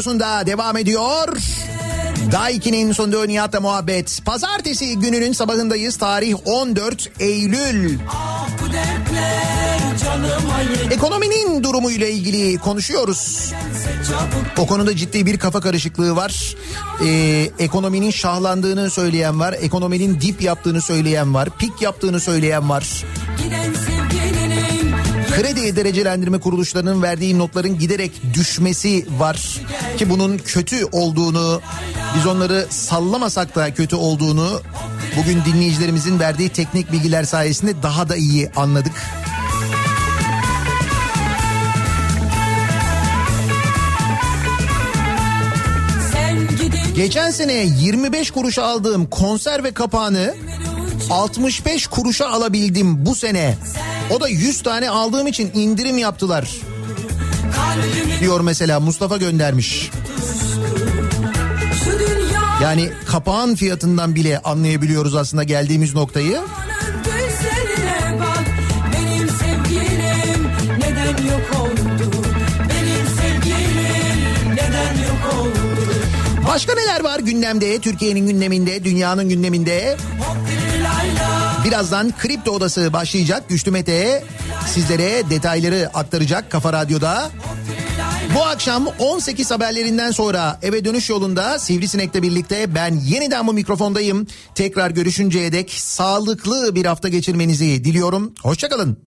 Speaker 1: Radyosunda devam ediyor. Daiki'nin sunduğu Nihat'la muhabbet. Pazartesi gününün sabahındayız. Tarih 14 Eylül. Ekonominin durumuyla ilgili konuşuyoruz. O konuda ciddi bir kafa karışıklığı var. Ee, ekonominin şahlandığını söyleyen var. Ekonominin dip yaptığını söyleyen var. Pik yaptığını söyleyen var. Kredi derecelendirme kuruluşlarının verdiği notların giderek düşmesi var. Ki bunun kötü olduğunu, biz onları sallamasak da kötü olduğunu bugün dinleyicilerimizin verdiği teknik bilgiler sayesinde daha da iyi anladık. Geçen sene 25 kuruşa aldığım konserve kapağını 65 kuruşa alabildim bu sene. O da 100 tane aldığım için indirim yaptılar. Diyor mesela Mustafa göndermiş. Yani kapağın fiyatından bile anlayabiliyoruz aslında geldiğimiz noktayı. Başka neler var gündemde? Türkiye'nin gündeminde, dünyanın gündeminde. Birazdan Kripto Odası başlayacak. Güçlü Mete sizlere detayları aktaracak Kafa Radyo'da. Bu akşam 18 haberlerinden sonra eve dönüş yolunda Sivrisinek'le birlikte ben yeniden bu mikrofondayım. Tekrar görüşünceye dek sağlıklı bir hafta geçirmenizi diliyorum. Hoşçakalın.